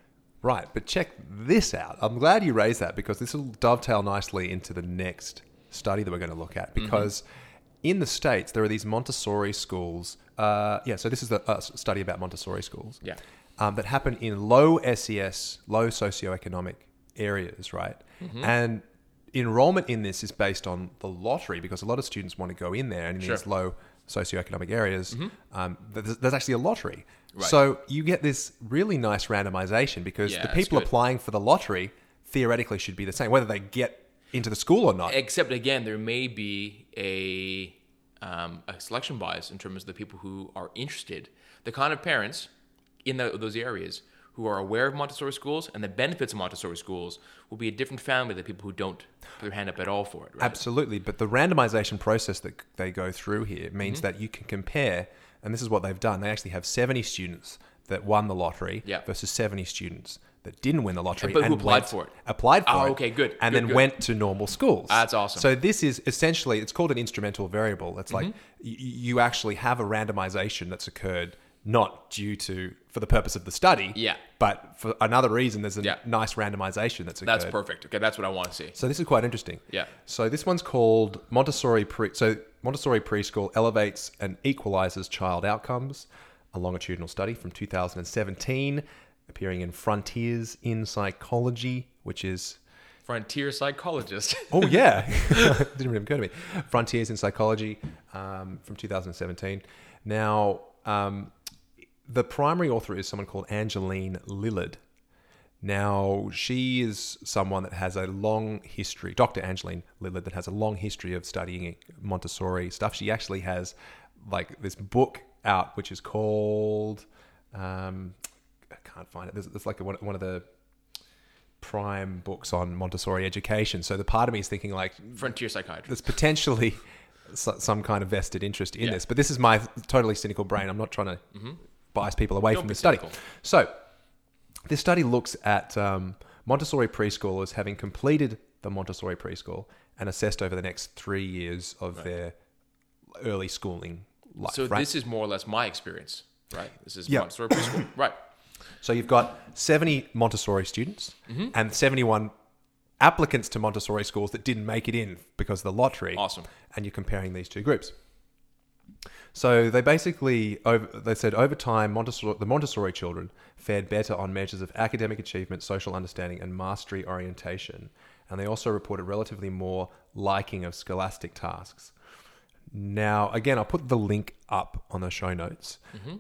Right, but check this out. I'm glad you raised that because this will dovetail nicely into the next study that we're going to look at. Mm-hmm. Because in the States, there are these Montessori schools. Uh, yeah, so this is a, a study about Montessori schools. Yeah. Um, that happen in low SES, low socioeconomic areas, right? Mm-hmm. And enrollment in this is based on the lottery because a lot of students want to go in there and in Sure. these low socioeconomic areas, um, there's, there's actually a lottery. Right. So you get this really nice randomization because Yeah, the people applying for the lottery theoretically should be the same, whether they get into the school or not. Except again, there may be a um, a selection bias in terms of the people who are interested, the kind of parents in tho- those areas who are aware of Montessori schools and the benefits of Montessori schools will be a different family than people who don't put their hand up at all for it. Right? Absolutely, but the randomization process that they go through here means Mm-hmm. that you can compare, and this is what they've done. They actually have 70 students that won the lottery Yeah. versus 70 students that didn't win the lottery. But who applied went- for it? Applied for Oh, it. okay, good, And good, then good. went to normal schools. That's awesome. So this is essentially, it's called an instrumental variable. It's like Mm-hmm. y- you actually have a randomization that's occurred not due to, for the purpose of the study, Yeah. but for another reason, there's a Yeah. nice randomization that's occurred. That's perfect. Okay, that's what I want to see. So this is quite interesting. Yeah. So this one's called Montessori pre. So Montessori preschool elevates and equalizes child outcomes, a longitudinal study from 2017, appearing in Frontiers in Psychology, which is Frontier psychologist. (laughs) oh yeah, (laughs) (laughs) didn't even occur to me. Frontiers in Psychology um, from 2017. Now um, the primary author is someone called Angeline Lillard. Now, she is someone that has a long history, Dr. Angeline Lillard, that has a long history of studying Montessori stuff. She actually has like this book out, which is called, um, I can't find it. There's, there's like one, one of the prime books on Montessori education. So the part of me is thinking like, Frontier psychiatry. there's potentially (laughs) some kind of vested interest in Yeah. this. But this is my totally cynical brain. I'm not trying to bias people away Don't from the study. So this study looks at um, Montessori preschoolers having completed the Montessori preschool and assessed over the next three years of their early schooling life. So right? this is more or less my experience, right? This is Yeah. Montessori preschool, (coughs) right? So you've got 70 Montessori students Mm-hmm. and 71 applicants to Montessori schools that didn't make it in because of the lottery. Awesome. And you're comparing these two groups. So they basically over, they said over time Montessori, the Montessori children fared better on measures of academic achievement, social understanding, and mastery orientation, and they also reported relatively more liking of scholastic tasks. Now, again, I'll put the link up on the show notes. Mm-hmm.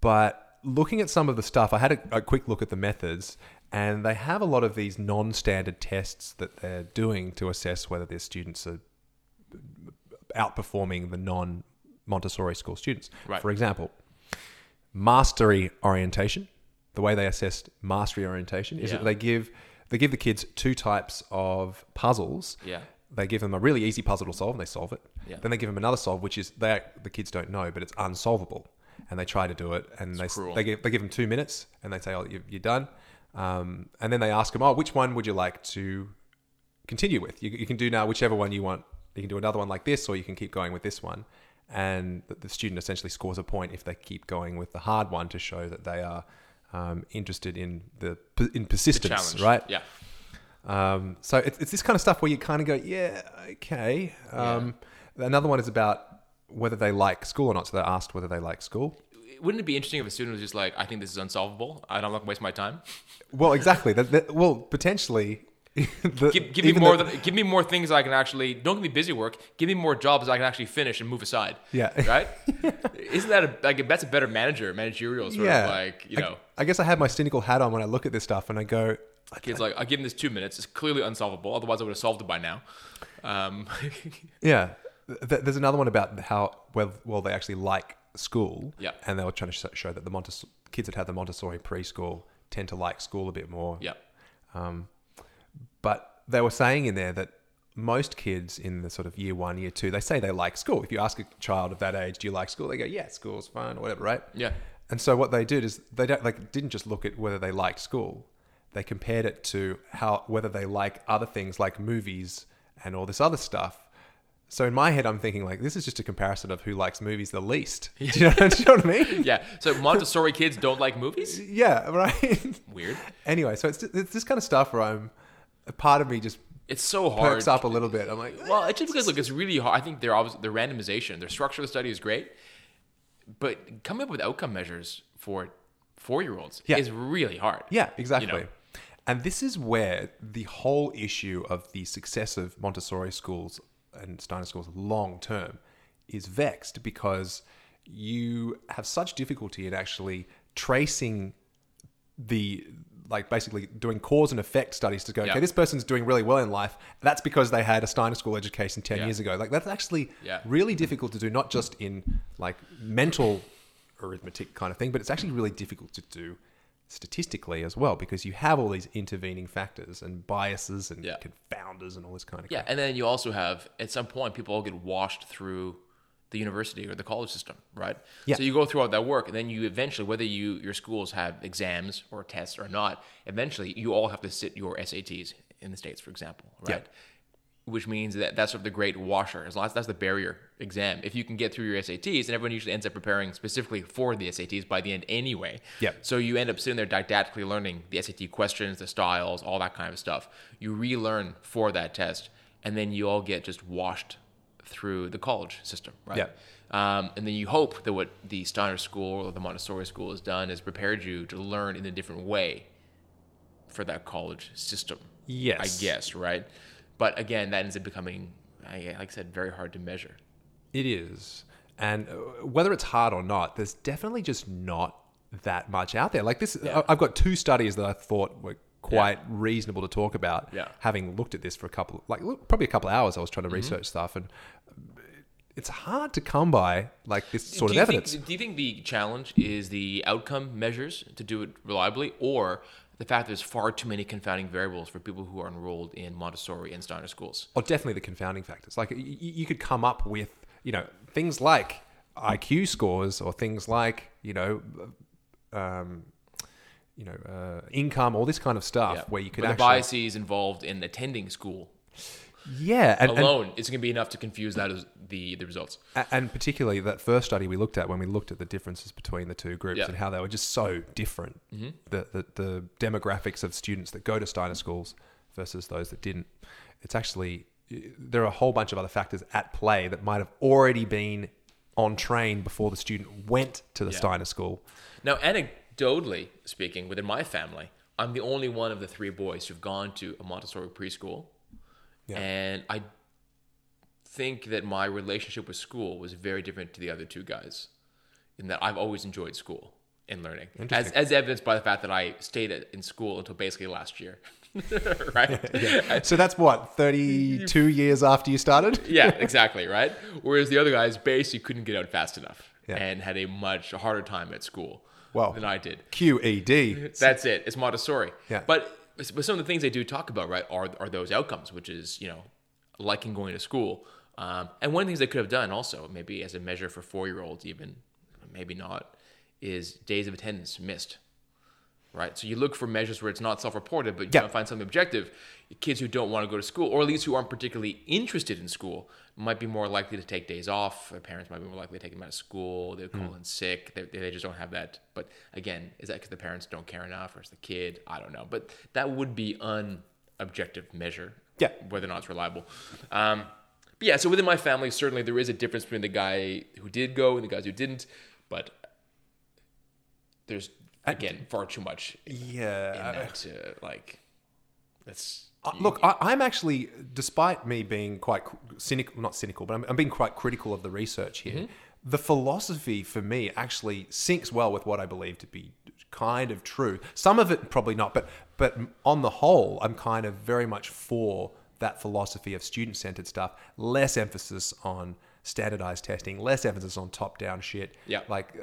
But looking at some of the stuff, I had a, a quick look at the methods, and they have a lot of these non standard tests that they're doing to assess whether their students are outperforming the non Montessori school students. Right. For example, mastery orientation. The way they assessed mastery orientation is Yeah. that they give they give the kids two types of puzzles. Yeah. They give them a really easy puzzle to solve, and they solve it. Yeah. Then they give them another solve, which is they the kids don't know, but it's unsolvable, and they try to do it, and they cruel. they give they give them two minutes, and they say, "Oh, you, you're done," um, and then they ask them, "Oh, which one would you like to continue with? You, you can do now whichever one you want. You can do another one like this, or you can keep going with this one." And the, the student essentially scores a point if they keep going with the hard one to show that they are um, interested in the in persistence, Challenge. right? Yeah. Um, so it's, it's this kind of stuff where you kind of go, yeah, okay. Um, Another one is about whether they like school or not. So they're asked whether they like school. Wouldn't it be interesting if a student was just like, I think this is unsolvable. I don't want to waste my time. Well, exactly. that, that- well, potentially. (laughs) the- Give, give me more. the- than, give me more things I can actually. Don't give me busy work. Give me more jobs I can actually finish and move aside. Yeah. (laughs) Right. Isn't that a, like that's a better manager, managerial sort yeah. of like you I- know. I, guess I have my cynical hat on when I look at this stuff and I go, Kids like I give him this two minutes. It's clearly unsolvable. Otherwise, I would have solved it by now. Um, (laughs) yeah. Th- there's another one about how well, well they actually like school. Yeah. And they were trying to show that the Montes- kids that have the Montessori preschool tend to like school a bit more. yeah. But they were saying in there that most kids in the sort of year one, year two, they say they like school. If you ask a child of that age, do you like school? They go, yeah, school's fun or whatever, right? Yeah. And so what they did is they don't like didn't just look at whether they liked school. They compared it to how whether they like other things like movies and all this other stuff. So in my head, I'm thinking like this is just a comparison of who likes movies the least. (laughs) Do you know, (laughs) do you know what I mean? Yeah. So Montessori kids don't like movies. (laughs) Yeah, right. Weird. anyway, so it's, it's this kind of stuff where I'm a part of me just It's so hard. perks up a little bit. I'm like, Well, it's just because look, it's really hard. I think their obvi- their randomization, their structure of the study is great, but coming up with outcome measures for four year olds Yeah. is really hard. Yeah, exactly. You know? And this is where the whole issue of the success of Montessori schools and Steiner schools long term is vexed because you have such difficulty in actually tracing the like basically doing cause and effect studies to go Yeah. okay this person's doing really well in life that's because they had a steiner school education 10 Yeah. years ago like that's actually Yeah. really difficult to do not just in like mental arithmetic kind of thing but it's actually really difficult to do statistically as well because you have all these intervening factors and biases and confounders and all this kind of Yeah, crap. and then you also have at some point people all get washed through the university or the college system, right? Yeah. So you go through all that work, and then you eventually, whether you your schools have exams or tests or not, eventually you all have to sit your SATs in the states, for example, right? Yeah. Which means that that's sort of the great washer. As long as that's the barrier exam. If you can get through your SATs, and everyone usually ends up preparing specifically for the SATs by the end anyway. Yeah. So you end up sitting there didactically learning the SAT questions, the styles, all that kind of stuff. You relearn for that test, and then you all get just washed through the college system, right? Yeah. Um, and then you hope that what the Steiner School or the Montessori School has done is prepared you to learn in a different way for that college system. Yes. I guess, right? But again, that ends up becoming, like I said, very hard to measure. It is. And uh, whether it's hard or not, there's definitely just not that much out there. Like this, Yeah. I've got two studies that I thought were quite reasonable to talk about. Yeah. Having looked at this for a couple, like probably a couple of hours, I was trying Mm-hmm. to research stuff, and it's hard to come by like this sort do of evidence. Think, do you think the challenge is the outcome measures to do it reliably, or the fact that there's far too many confounding variables for people who are enrolled in Montessori and Steiner schools? or definitely the confounding factors. Like y- you could come up with, you know, things like IQ scores or things like, you know, um, you know, uh, income, all this kind of stuff, Yeah. where you could But the biases involved in attending school yeah, and, and alone, it's going to be enough to confuse that as the the results. And particularly that first study we looked at when we looked at the differences between the two groups Yeah. Mm-hmm. and how they were just so different. The, the the demographics of students that go to Steiner schools versus those that didn't. It's actually there are a whole bunch of other factors at play that might have already been on train before the student went to the Yeah. Steiner school. Now, anecdotally speaking, within my family, I'm the only one of the three boys who've gone to a Montessori preschool, Yeah. and I think that my relationship with school was very different to the other two guys, in that I've always enjoyed school and learning, as as evidenced by the fact that I stayed at, in school until basically last year, (laughs) right? (laughs) So that's what thirty-two (laughs) years after you started. yeah, exactly, right? Whereas the other guys basically couldn't get out fast enough Yeah. and had a much harder time at school Well, than I did. QED. That's it. It's Montessori. Yeah. But but some of the things they do talk about, right, are are those outcomes, which is you know liking going to school. Um, and one of the things they could have done also, maybe as a measure for four year olds, even maybe not, is days of attendance missed. Right. So you look for measures where it's not self reported, but you Yeah. don't find something objective. Kids who don't want to go to school, or at least who aren't particularly interested in school, might be more likely to take days off. Their parents might be more likely to take them out of school. They call in sick. They, they just don't have that. But again, is that because the parents don't care enough, or is the kid? I don't know. But that would be an objective measure. Yeah. Whether or not it's reliable. Um, but yeah, so within my family, certainly there is a difference between the guy who did go and the guys who didn't. But there's again far too much in Yeah. that to like. That's Look, I, I'm actually, despite me being quite cynical, not cynical, but I'm, I'm being quite critical of the research here. Mm-hmm. The philosophy for me actually syncs well with what I believe to be kind of true. Some of it probably not, but but on the whole, I'm kind of very much for that philosophy of student-centered stuff. Less emphasis on standardized testing, less emphasis on top-down shit. Yeah. like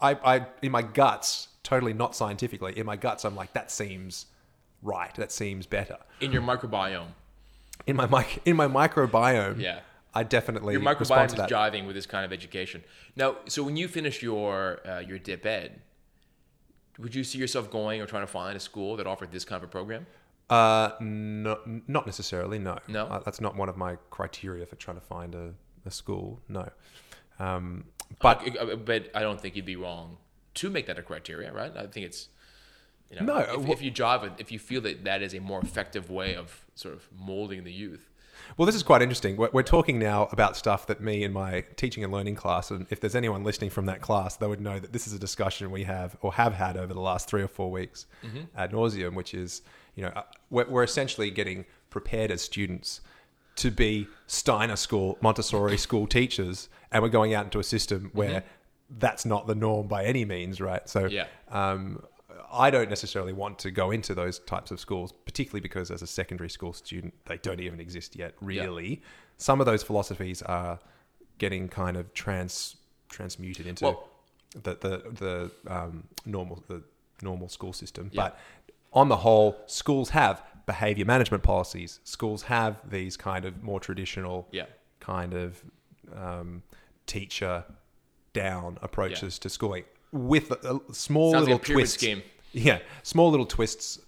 I, I, I in my guts, totally not scientifically, in my guts, I'm like that seems right. That seems better in your microbiome. in my mic in my microbiome. Yeah. I definitely Your microbiome is jiving with this kind of education. Now, so when you finish your uh, your dip ed, would you see yourself going or trying to find a school that offered this kind of a program? Uh, no, not necessarily. No, No? Uh, that's not one of my criteria for trying to find a, a school. No, um, But uh, but I don't think you'd be wrong to make that a criteria, right? I think it's you know No, if, wh- if you it, if you feel that that is a more effective way of sort of molding the youth. well, this is quite interesting. We're, we're talking now about stuff that me in my teaching and learning class, and if there's anyone listening from that class, they would know that this is a discussion we have or have had over the last three or four weeks ad nauseum, which is you know uh, we're, we're essentially getting prepared as students to be Steiner school, Montessori school teachers, and we're going out into a system where that's not the norm by any means, right? So, Yeah. um, I don't necessarily want to go into those types of schools, particularly because as a secondary school student, they don't even exist yet, really. Some of those philosophies are getting kind of trans transmuted into Well- the the the um, normal the normal school system. Yeah. But on the whole, schools have behavior management policies. Schools have these kind of more traditional Yeah. kind of um, teacher down approaches to schooling with a, a small Sounds like little a pyramid twists. scheme. (laughs) Yeah, small little twists.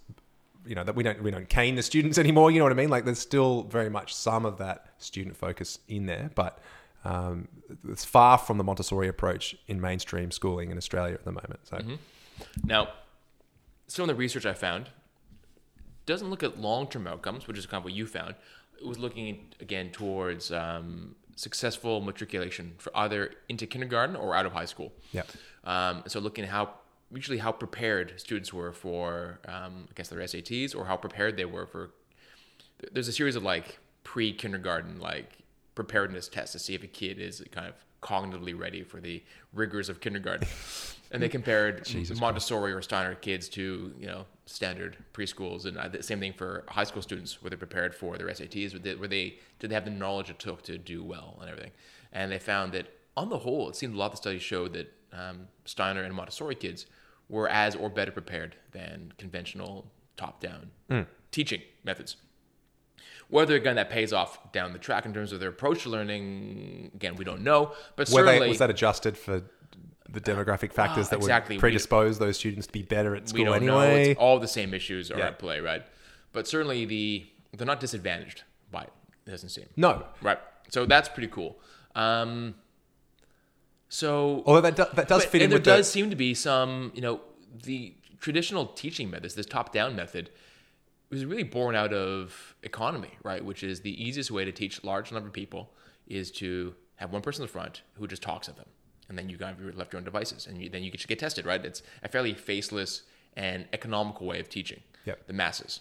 You know that we don't we don't cane the students (laughs) anymore. You know what I mean? Like there's still very much some of that student focus in there, but um, it's far from the Montessori approach in mainstream schooling in Australia at the moment. So Mm-hmm. Now, some of the research I found doesn't look at long-term outcomes, which is kind of what you found. It was looking again towards um, successful matriculation for either into kindergarten or out of high school. Yeah. Um, so looking at how usually how prepared students were for, um, I guess their SATs, or how prepared they were for. There's a series of like pre-kindergarten like preparedness tests to see if a kid is kind of cognitively ready for the rigors of kindergarten. (laughs) And they compared Montessori or Steiner kids to you know standard preschools, and uh, the same thing for high school students. Were they prepared for their SATs? Were they, were they did they have the knowledge it took to do well and everything? And they found that on the whole, it seemed a lot of the studies showed that um, Steiner and Montessori kids were as or better prepared than conventional top-down teaching methods. Whether again that pays off down the track in terms of their approach to learning, again we don't know. But Were certainly they, was that adjusted for the demographic factors that exactly. would We- predispose those students to be better at we school don't know. anyway? It's all the same issues are Yeah. at play, right? But certainly the they're not disadvantaged by it. It doesn't seem no. right. So that's pretty cool. Um, so Although that, do, that does but- fit in and there does the, seem to be some, you know, the traditional teaching methods, this top-down method, was really born out of economy, right? Which is the easiest way to teach large number of people is to have one person in the front who just talks at them, and then you kind of left your own devices, and you, then you just get tested, right? It's a fairly faceless and economical way of teaching Yep. the masses.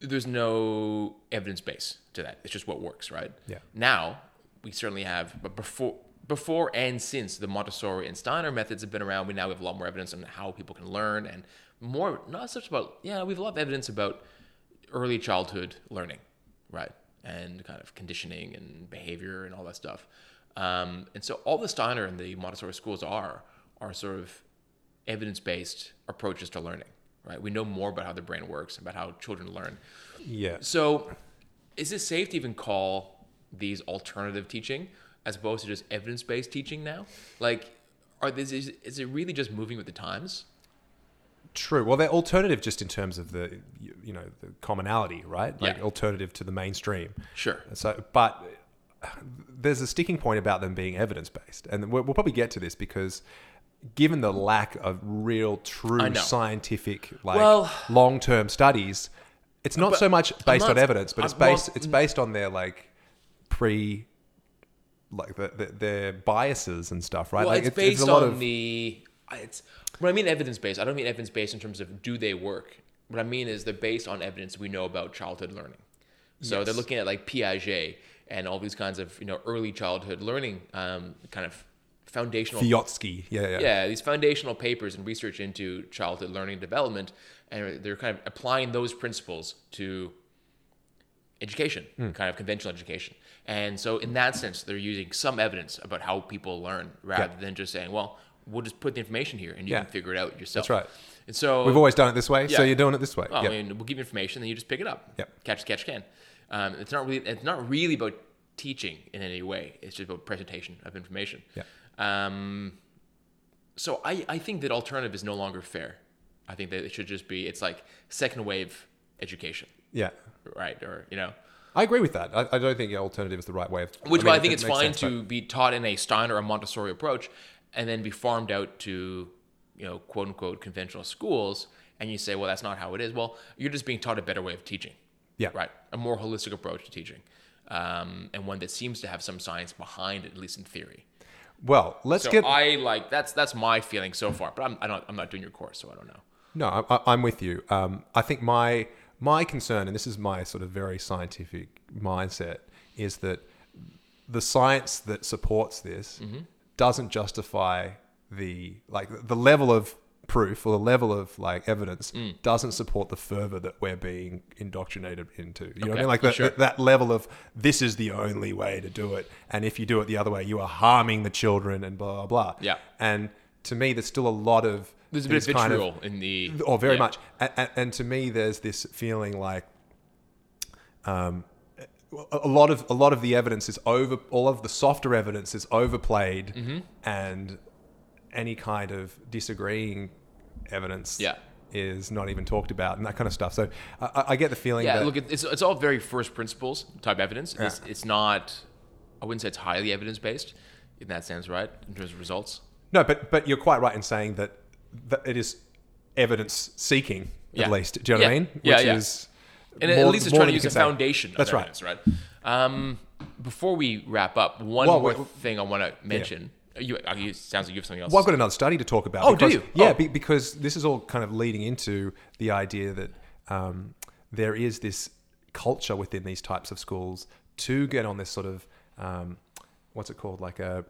there's no evidence base to that. It's just what works, right? Yeah. Now we certainly have, but before before and since the Montessori and Steiner methods have been around, we now have a lot more evidence on how people can learn and more not such about yeah we have a lot of evidence about early childhood learning, right, and kind of conditioning and behavior and all that stuff. Um, and so all the Steiner and the Montessori schools are are sort of evidence based approaches to learning, right? We know more about how the brain works, about how children learn. Yeah. So, is it safe to even call these alternative teaching as opposed to just evidence based teaching now? Like, are this is, is it really just moving with the times? True. Well, they're alternative just in terms of the you know the commonality, right? Like Yeah. alternative to the mainstream. Sure. So, but there's a sticking point about them being evidence based, and we'll, we'll probably get to this because given the lack of real, true scientific, like Well- long term studies, it's not so much based on evidence, but it's I'm- well, based it's based on their like pre. Like the, the, their biases and stuff, right? Well, like it's based a lot on of the. It's when I mean evidence based. I don't mean evidence based in terms of do they work. What I mean is they're based on evidence we know about childhood learning. So they're looking at like Piaget and all these kinds of you know early childhood learning um, kind of foundational Vygotsky. Yeah, yeah, yeah, these foundational papers and research into childhood learning and development, and they're kind of applying those principles to education, Hmm. kind of conventional education. And so, in that sense, they're using some evidence about how people learn rather Yeah. than just saying, "Well, we'll just put the information here and you Yeah. can figure it out yourself." That's right. And so We've always done it this way, so you're doing it this way. well, yeah. I mean, we'll give you information, then you just pick it up. Yep. Catch, catch, can. Um, it's not really. It's not really about teaching in any way. It's just about presentation of information. Yeah. Um, so I, I think that alternative is no longer fair. I think that it should just be. It's like second wave education, yeah. right? Or you know, I agree with that. I, I don't think alternative is the right way of. which mean, I think it it's fine sense, to be taught in a Steiner or a Montessori approach, and then be farmed out to you know quote unquote conventional schools. And you say, well, that's not how it is. Well, you're just being taught a better way of teaching. Yeah. Right. A more holistic approach to teaching, um, and one that seems to have some science behind it, at least in theory. Well, let's So get. I like that's that's my feeling so far. But I'm I'm not, I'm not doing your course, so I don't know. No, I, I- I'm with you. Um, I think my my concern, and this is my sort of very scientific mindset, is that the science that supports this Mm-hmm. doesn't justify the like the level of proof or the level of like evidence Mm. doesn't support the fervor that we're being indoctrinated into. You know what I mean? Like that, sure. that level of this is the only way to do it, and if you do it the other way, you are harming the children and blah blah blah. Yeah. And to me, there's still a lot of There's a bit of these kind vitriol in the or very yeah. much and, and, to me there's this feeling like um a lot of a lot of the evidence is over all of the softer evidence is overplayed Mm-hmm. and any kind of disagreeing evidence Yeah. is not even talked about and that kind of stuff so i, I- get the feeling Yeah, that look, it's it's all very first principles type evidence. It's, it's not. I wouldn't say it's highly evidence based in that sense, right? In terms of results. no but but you're quite right in saying that it is evidence seeking Yeah. at least do you know what i mean Yeah, which yeah. is And more- at least it's trying to use a say. foundation. Of that's right right? Um, before we wrap up, one Well, more wait, thing I want to mention. You, uh, you sounds like you have something else. Well, I've got another study to talk about. Oh, do because- you? Yeah, Oh. be, because this is all kind of leading into the idea that um, there is this culture within these types of schools to get on this sort of um, what's it called, like a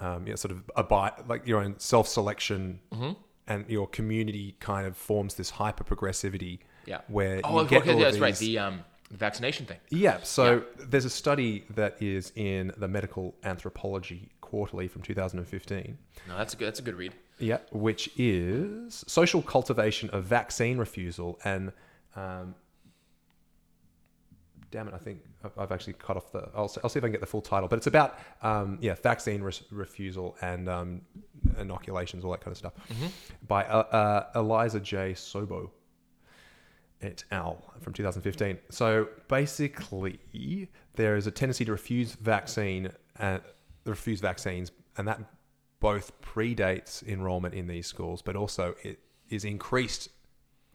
um, yeah, sort of a bi- like your own self selection, Mm-hmm. and your community kind of forms this hyper progressivity. yeah. where oh, you get okay, all yeah, of that's right. these- The um, the vaccination thing. yeah. So there's a study that is in the Medical Anthropology Quarterly from 2015. No, that's a good. That's a good read. Yeah, which is social cultivation of vaccine refusal and. Um, damn it! I think I've- actually cut off the. I'll, see- I'll see if I can get the full title, but it's about um, yeah vaccine res- refusal and um, inoculations, all that kind of stuff, by uh, uh, Elisa J. Sobo et al. from 2015. So basically, there is a tendency to refuse vaccine and refuse vaccines, and that both predates enrollment in these schools, but also it is increased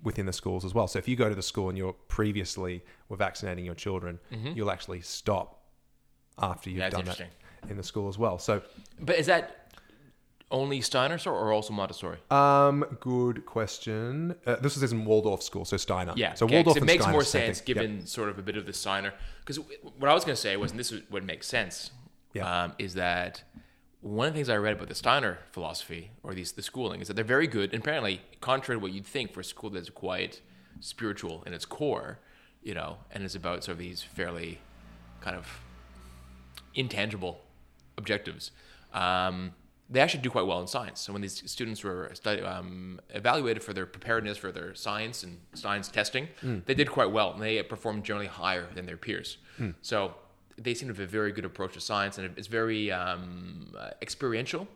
within the schools as well. So if you go to the school and you're previously were vaccinating your children, you'll actually stop after you've That's done that in the school as well. So But is that Only Steiner or also Montessori? Um, good question. Uh, this is in Waldorf school, so Steiner. Yeah, So okay, Waldorf it makes Steiner more is the same sense thing. Yep. given sort of a bit of the Steiner. Because what I was going to say was, and this would make sense, Yeah. um, is that one of the things I read about the Steiner philosophy or these the schooling is that they're very good. And apparently, contrary to what you'd think for a school that's quite spiritual in its core, you know, and is about sort of these fairly kind of intangible objectives. Um, they actually do quite well in science. So when these students were study, um, evaluated for their preparedness for their science and science testing, they did quite well, and they performed generally higher than their peers. So they seem to have a very good approach to science, and it's very um, uh, experiential.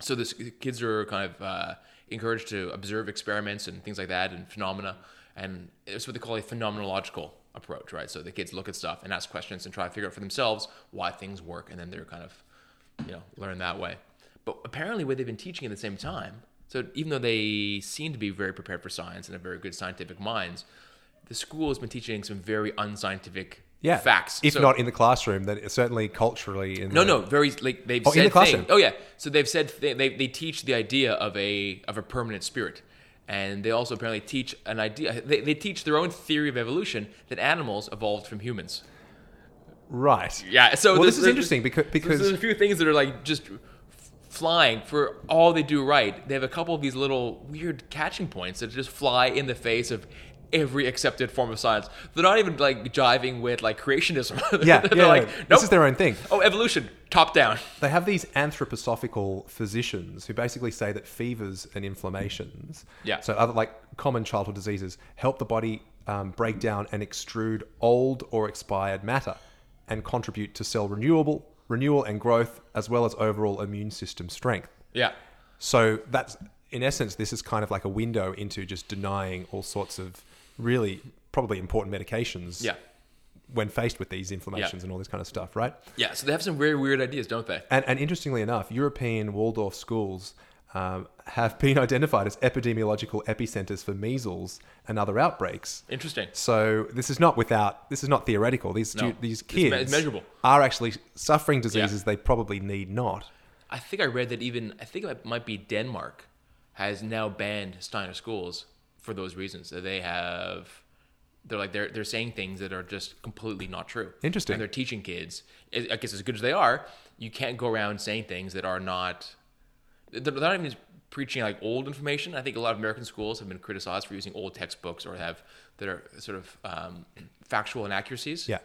So this kids are kind of uh, encouraged to observe experiments and things like that and phenomena, and it's what they call a phenomenological approach, right? So the kids look at stuff and ask questions and try to figure out for themselves why things work, and then they're kind of, you know, learn that way. But apparently, what they've been teaching at the same time, so even though they seem to be very prepared for science and have very good scientific minds, the school has been teaching some very unscientific yeah. facts. If So- not in the classroom, then certainly culturally. In no, the, no, very like they've Oh, in said the classroom. thing- Oh yeah, so they've said they, they they teach the idea of a of a permanent spirit, and they also apparently teach an idea. They, they teach their own theory of evolution that animals evolved from humans. Right. Yeah, so well, this is interesting because because there's a few things that are like just flying for all they do right. They have a couple of these little weird catching points that just fly in the face of every accepted form of science. They're not even like jiving with like creationism. yeah, (laughs) They're yeah, like, nope. this is their own thing. oh, evolution, top down. They have these anthroposophical physicians who basically say that fevers and inflammations, Yeah. so other like common childhood diseases, help the body um, break down and extrude old or expired matter, and contribute to cell renewable renewal and growth, as well as overall immune system strength. Yeah. So that's in essence, this is kind of like a window into just denying all sorts of really probably important medications. Yeah. When faced with these inflammations and all this kind of stuff, right? Yeah, so they have some very weird ideas, don't they? And, and interestingly enough, European Waldorf schools um, have (laughs) been identified as epidemiological epicenters for measles and other outbreaks. Interesting. So this is not without. This is not theoretical. These stu- No, these me- kids measurable. are actually suffering diseases they probably need not. I think I read that even I think it might be Denmark has now banned Steiner schools for those reasons. That they have they're like they're they're saying things that are just completely not true. Interesting. And they're teaching kids. I I guess as good as they are, you can't go around saying things that are not. They're not even preaching like old information. I think a lot of American schools have been criticized for using old textbooks or have that are sort of um, factual inaccuracies Yeah.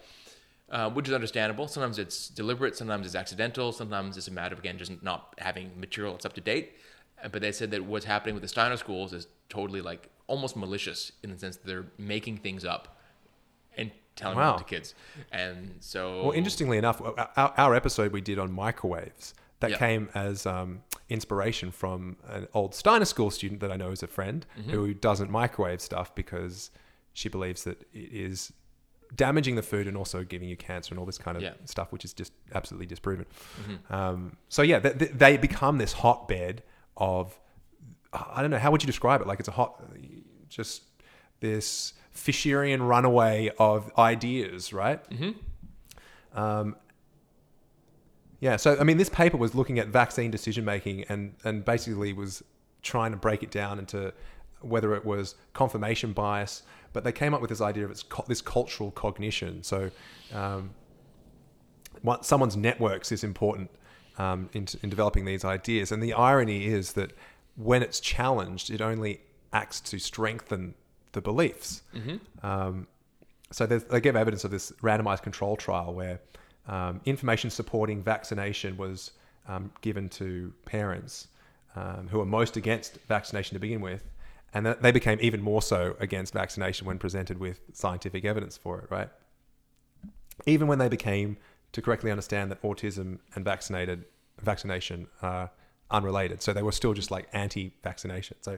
uh, which is understandable. Sometimes it's deliberate, sometimes it's accidental, sometimes it's a matter of again just not having material that's up to date. But they said that what's happening with the Steiner schools is totally like almost malicious in the sense that they're making things up and telling Wow. them to kids. And so, Well, interestingly enough, our, our episode we did on microwaves that Yeah. came as um, inspiration from an old Steiner school student that I know is a friend Mm-hmm. who doesn't microwave stuff because she believes that it is damaging the food and also giving you cancer and all this kind of Yeah. Mm-hmm. stuff, which is just absolutely disproven. Um, so yeah, they, they become this hotbed of I don't know how would you describe it? Like it's a hot, just this Fisherian runaway of ideas, right? Um, yeah, so I mean, this paper was looking at vaccine decision making and and basically was trying to break it down into whether it was confirmation bias, but they came up with this idea of it's cu- this cultural cognition. So, um, what someone's networks is important um, in, in developing these ideas, and the irony is that when it's challenged, it only acts to strengthen the beliefs. Um, so they gave evidence of this randomized control trial where um, information supporting vaccination was um, given to parents um, who are most against vaccination to begin with, and that they became even more so against vaccination when presented with scientific evidence for it. Right? Even when they became to correctly understand that autism and vaccinated vaccination are unrelated, so they were still just like anti-vaccination. So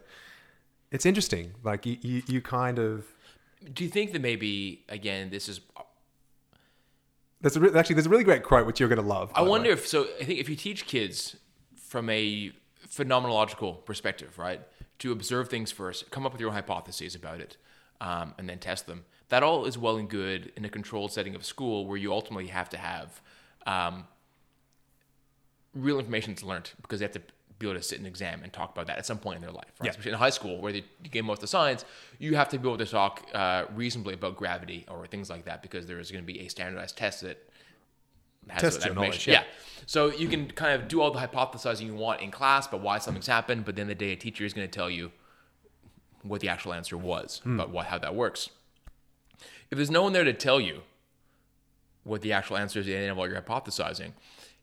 it's interesting. Like you, you, you kind of do you think that maybe again this is? There's a re- actually there's a really great quote which you're going to love. I wonder if so. I think if you teach kids from a phenomenological perspective, right, to observe things first, come up with your own hypotheses about it, um, and then test them. That all is well and good in a controlled setting of school where you ultimately have to have um, real information that's learned because they have to be able to sit in an exam and talk about that at some point in their life. Right? Yeah. Especially in high school, where they you get most of the science, you have to be able to talk uh, reasonably about gravity or things like that because there is going to be a standardized test that has Tests that information. knowledge, yeah. So you can kind of do all the hypothesizing you want in class about why something's happened, but then the day a teacher is going to tell you what the actual answer was, Hmm. about what how that works. If there's no one there to tell you what the actual answer is and what you're hypothesizing,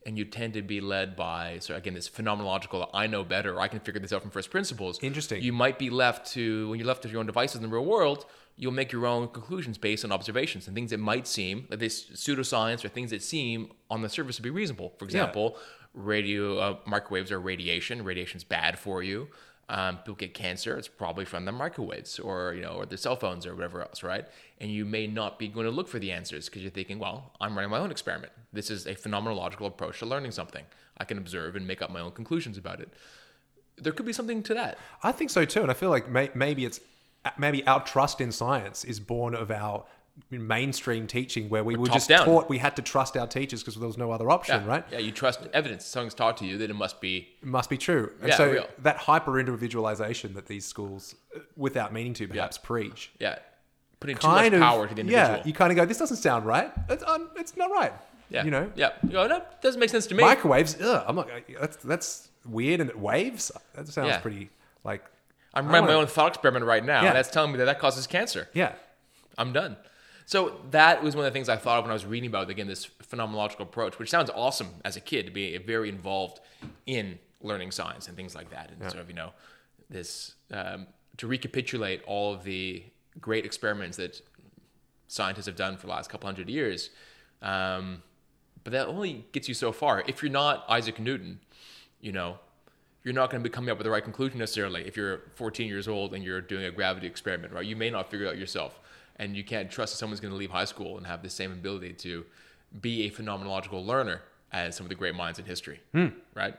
and you tend to be led by so again this phenomenological I know better I can figure this out from first principles. Interesting. You might be left to when you're left to your own devices in the real world, you'll make your own conclusions based on observations and things that might seem like this pseudoscience or things that seem on the surface to be reasonable. For example, radio uh, microwaves are radiation. Radiation's bad for you. Um, people get cancer. It's probably from the microwaves, or you know, or the cell phones, or whatever else, right? And you may not be going to look for the answers because you're thinking, well, I'm running my own experiment. This is a phenomenological approach to learning something. I can observe and make up my own conclusions about it. There could be something to that. I think so too, and I feel like may, maybe it's maybe our trust in science is born of our mainstream teaching, where we were top just down. taught we had to trust our teachers because there was no other option, Yeah, right? Yeah, you trust evidence. Something's taught to you that it must be. It must be true. And Yeah, so real. that hyper individualization that these schools, uh, without meaning to, perhaps preach, Yeah, putting too much power to the individual. yeah, you kind of go, this doesn't sound right. It's, um, it's not right. yeah, you know, Yeah, you go, that doesn't make sense to me. microwaves. Ugh, I'm not. That's that's weird, and it waves. That sounds Yeah. pretty like. I'm running my wanna- own thought experiment right now. Yeah. and that's telling me that that causes cancer. Yeah, I'm done. So that was one of the things I thought of when I was reading about again this phenomenological approach, which sounds awesome as a kid to be very involved in learning science and things like that, and sort of you know this um, to recapitulate all of the great experiments that scientists have done for the last couple hundred years. Um, but that only gets you so far. If you're not Isaac Newton, you know, you're not going to be coming up with the right conclusion necessarily. If you're 14 years old and you're doing a gravity experiment, right? You may not figure it out yourself, and you can't trust that someone's going to leave high school and have the same ability to be a phenomenological learner as some of the great minds in history, right?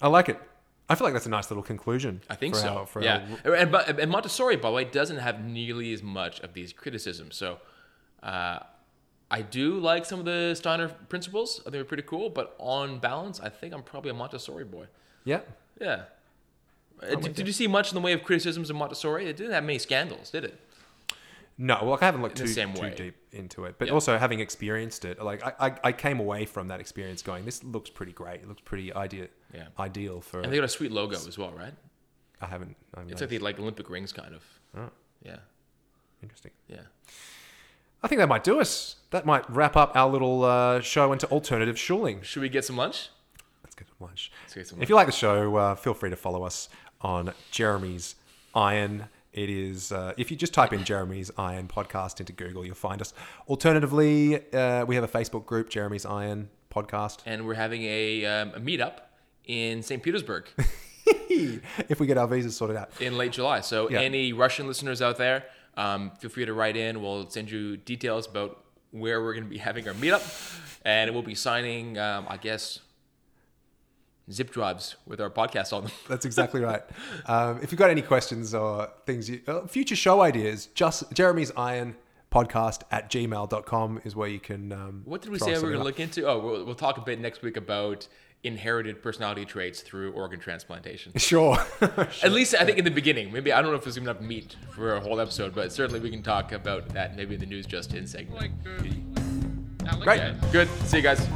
I like it. I feel like that's a nice little conclusion. I think so. for yeah, and, but and Montessori, by the way, doesn't have nearly as much of these criticisms. So, uh, I do like some of the Steiner principles. I think they're pretty cool. But on balance, I think I'm probably a Montessori boy. yeah. Yeah. Did, did you see much in the way of criticisms of Montessori? It didn't have many scandals, did it? No, well, I haven't looked too, too deep into it, but Yeah. also having experienced it, like I, I, I came away from that experience going, this looks pretty great. It looks pretty ideal, Yeah. ideal for. And they got a sweet logo as well, right? I haven't. I haven't It's like the like Olympic rings, kind of. Oh. Yeah, interesting. yeah. I think that might do us. That might wrap up our little uh, show into alternative schooling. Should we get some lunch? Let's get some lunch. get some If you like the show, uh, feel free to follow us on Jeremy's Iron. It is uh, if you just type in Jeremy's Iron podcast into Google, you'll find us. Alternatively, uh, we have a Facebook group, Jeremy's Iron Podcast. And we're having a, um, a meetup in St. Petersburg (laughs) if we get our visas sorted out. in late July. So Yeah. any Russian listeners out there, um, feel free to write in. We'll send you details about where we're going to be having our meetup, and we'll be signing, um, I guess, zip drives with our podcast on them. (laughs) That's exactly right. Um, if you've got any questions or things, you, uh, future show ideas, just Jeremy's Iron podcast at gmail.com is where you can. Um, What did we say we were going to look into? Oh, we'll, we'll talk a bit next week about inherited personality traits through organ transplantation. (laughs) Sure. At least I think in the beginning. Maybe I don't know if there's enough meat for a whole episode, but certainly we can talk about that maybe in the news just in segment. Like, uh, Great. Good. See you guys.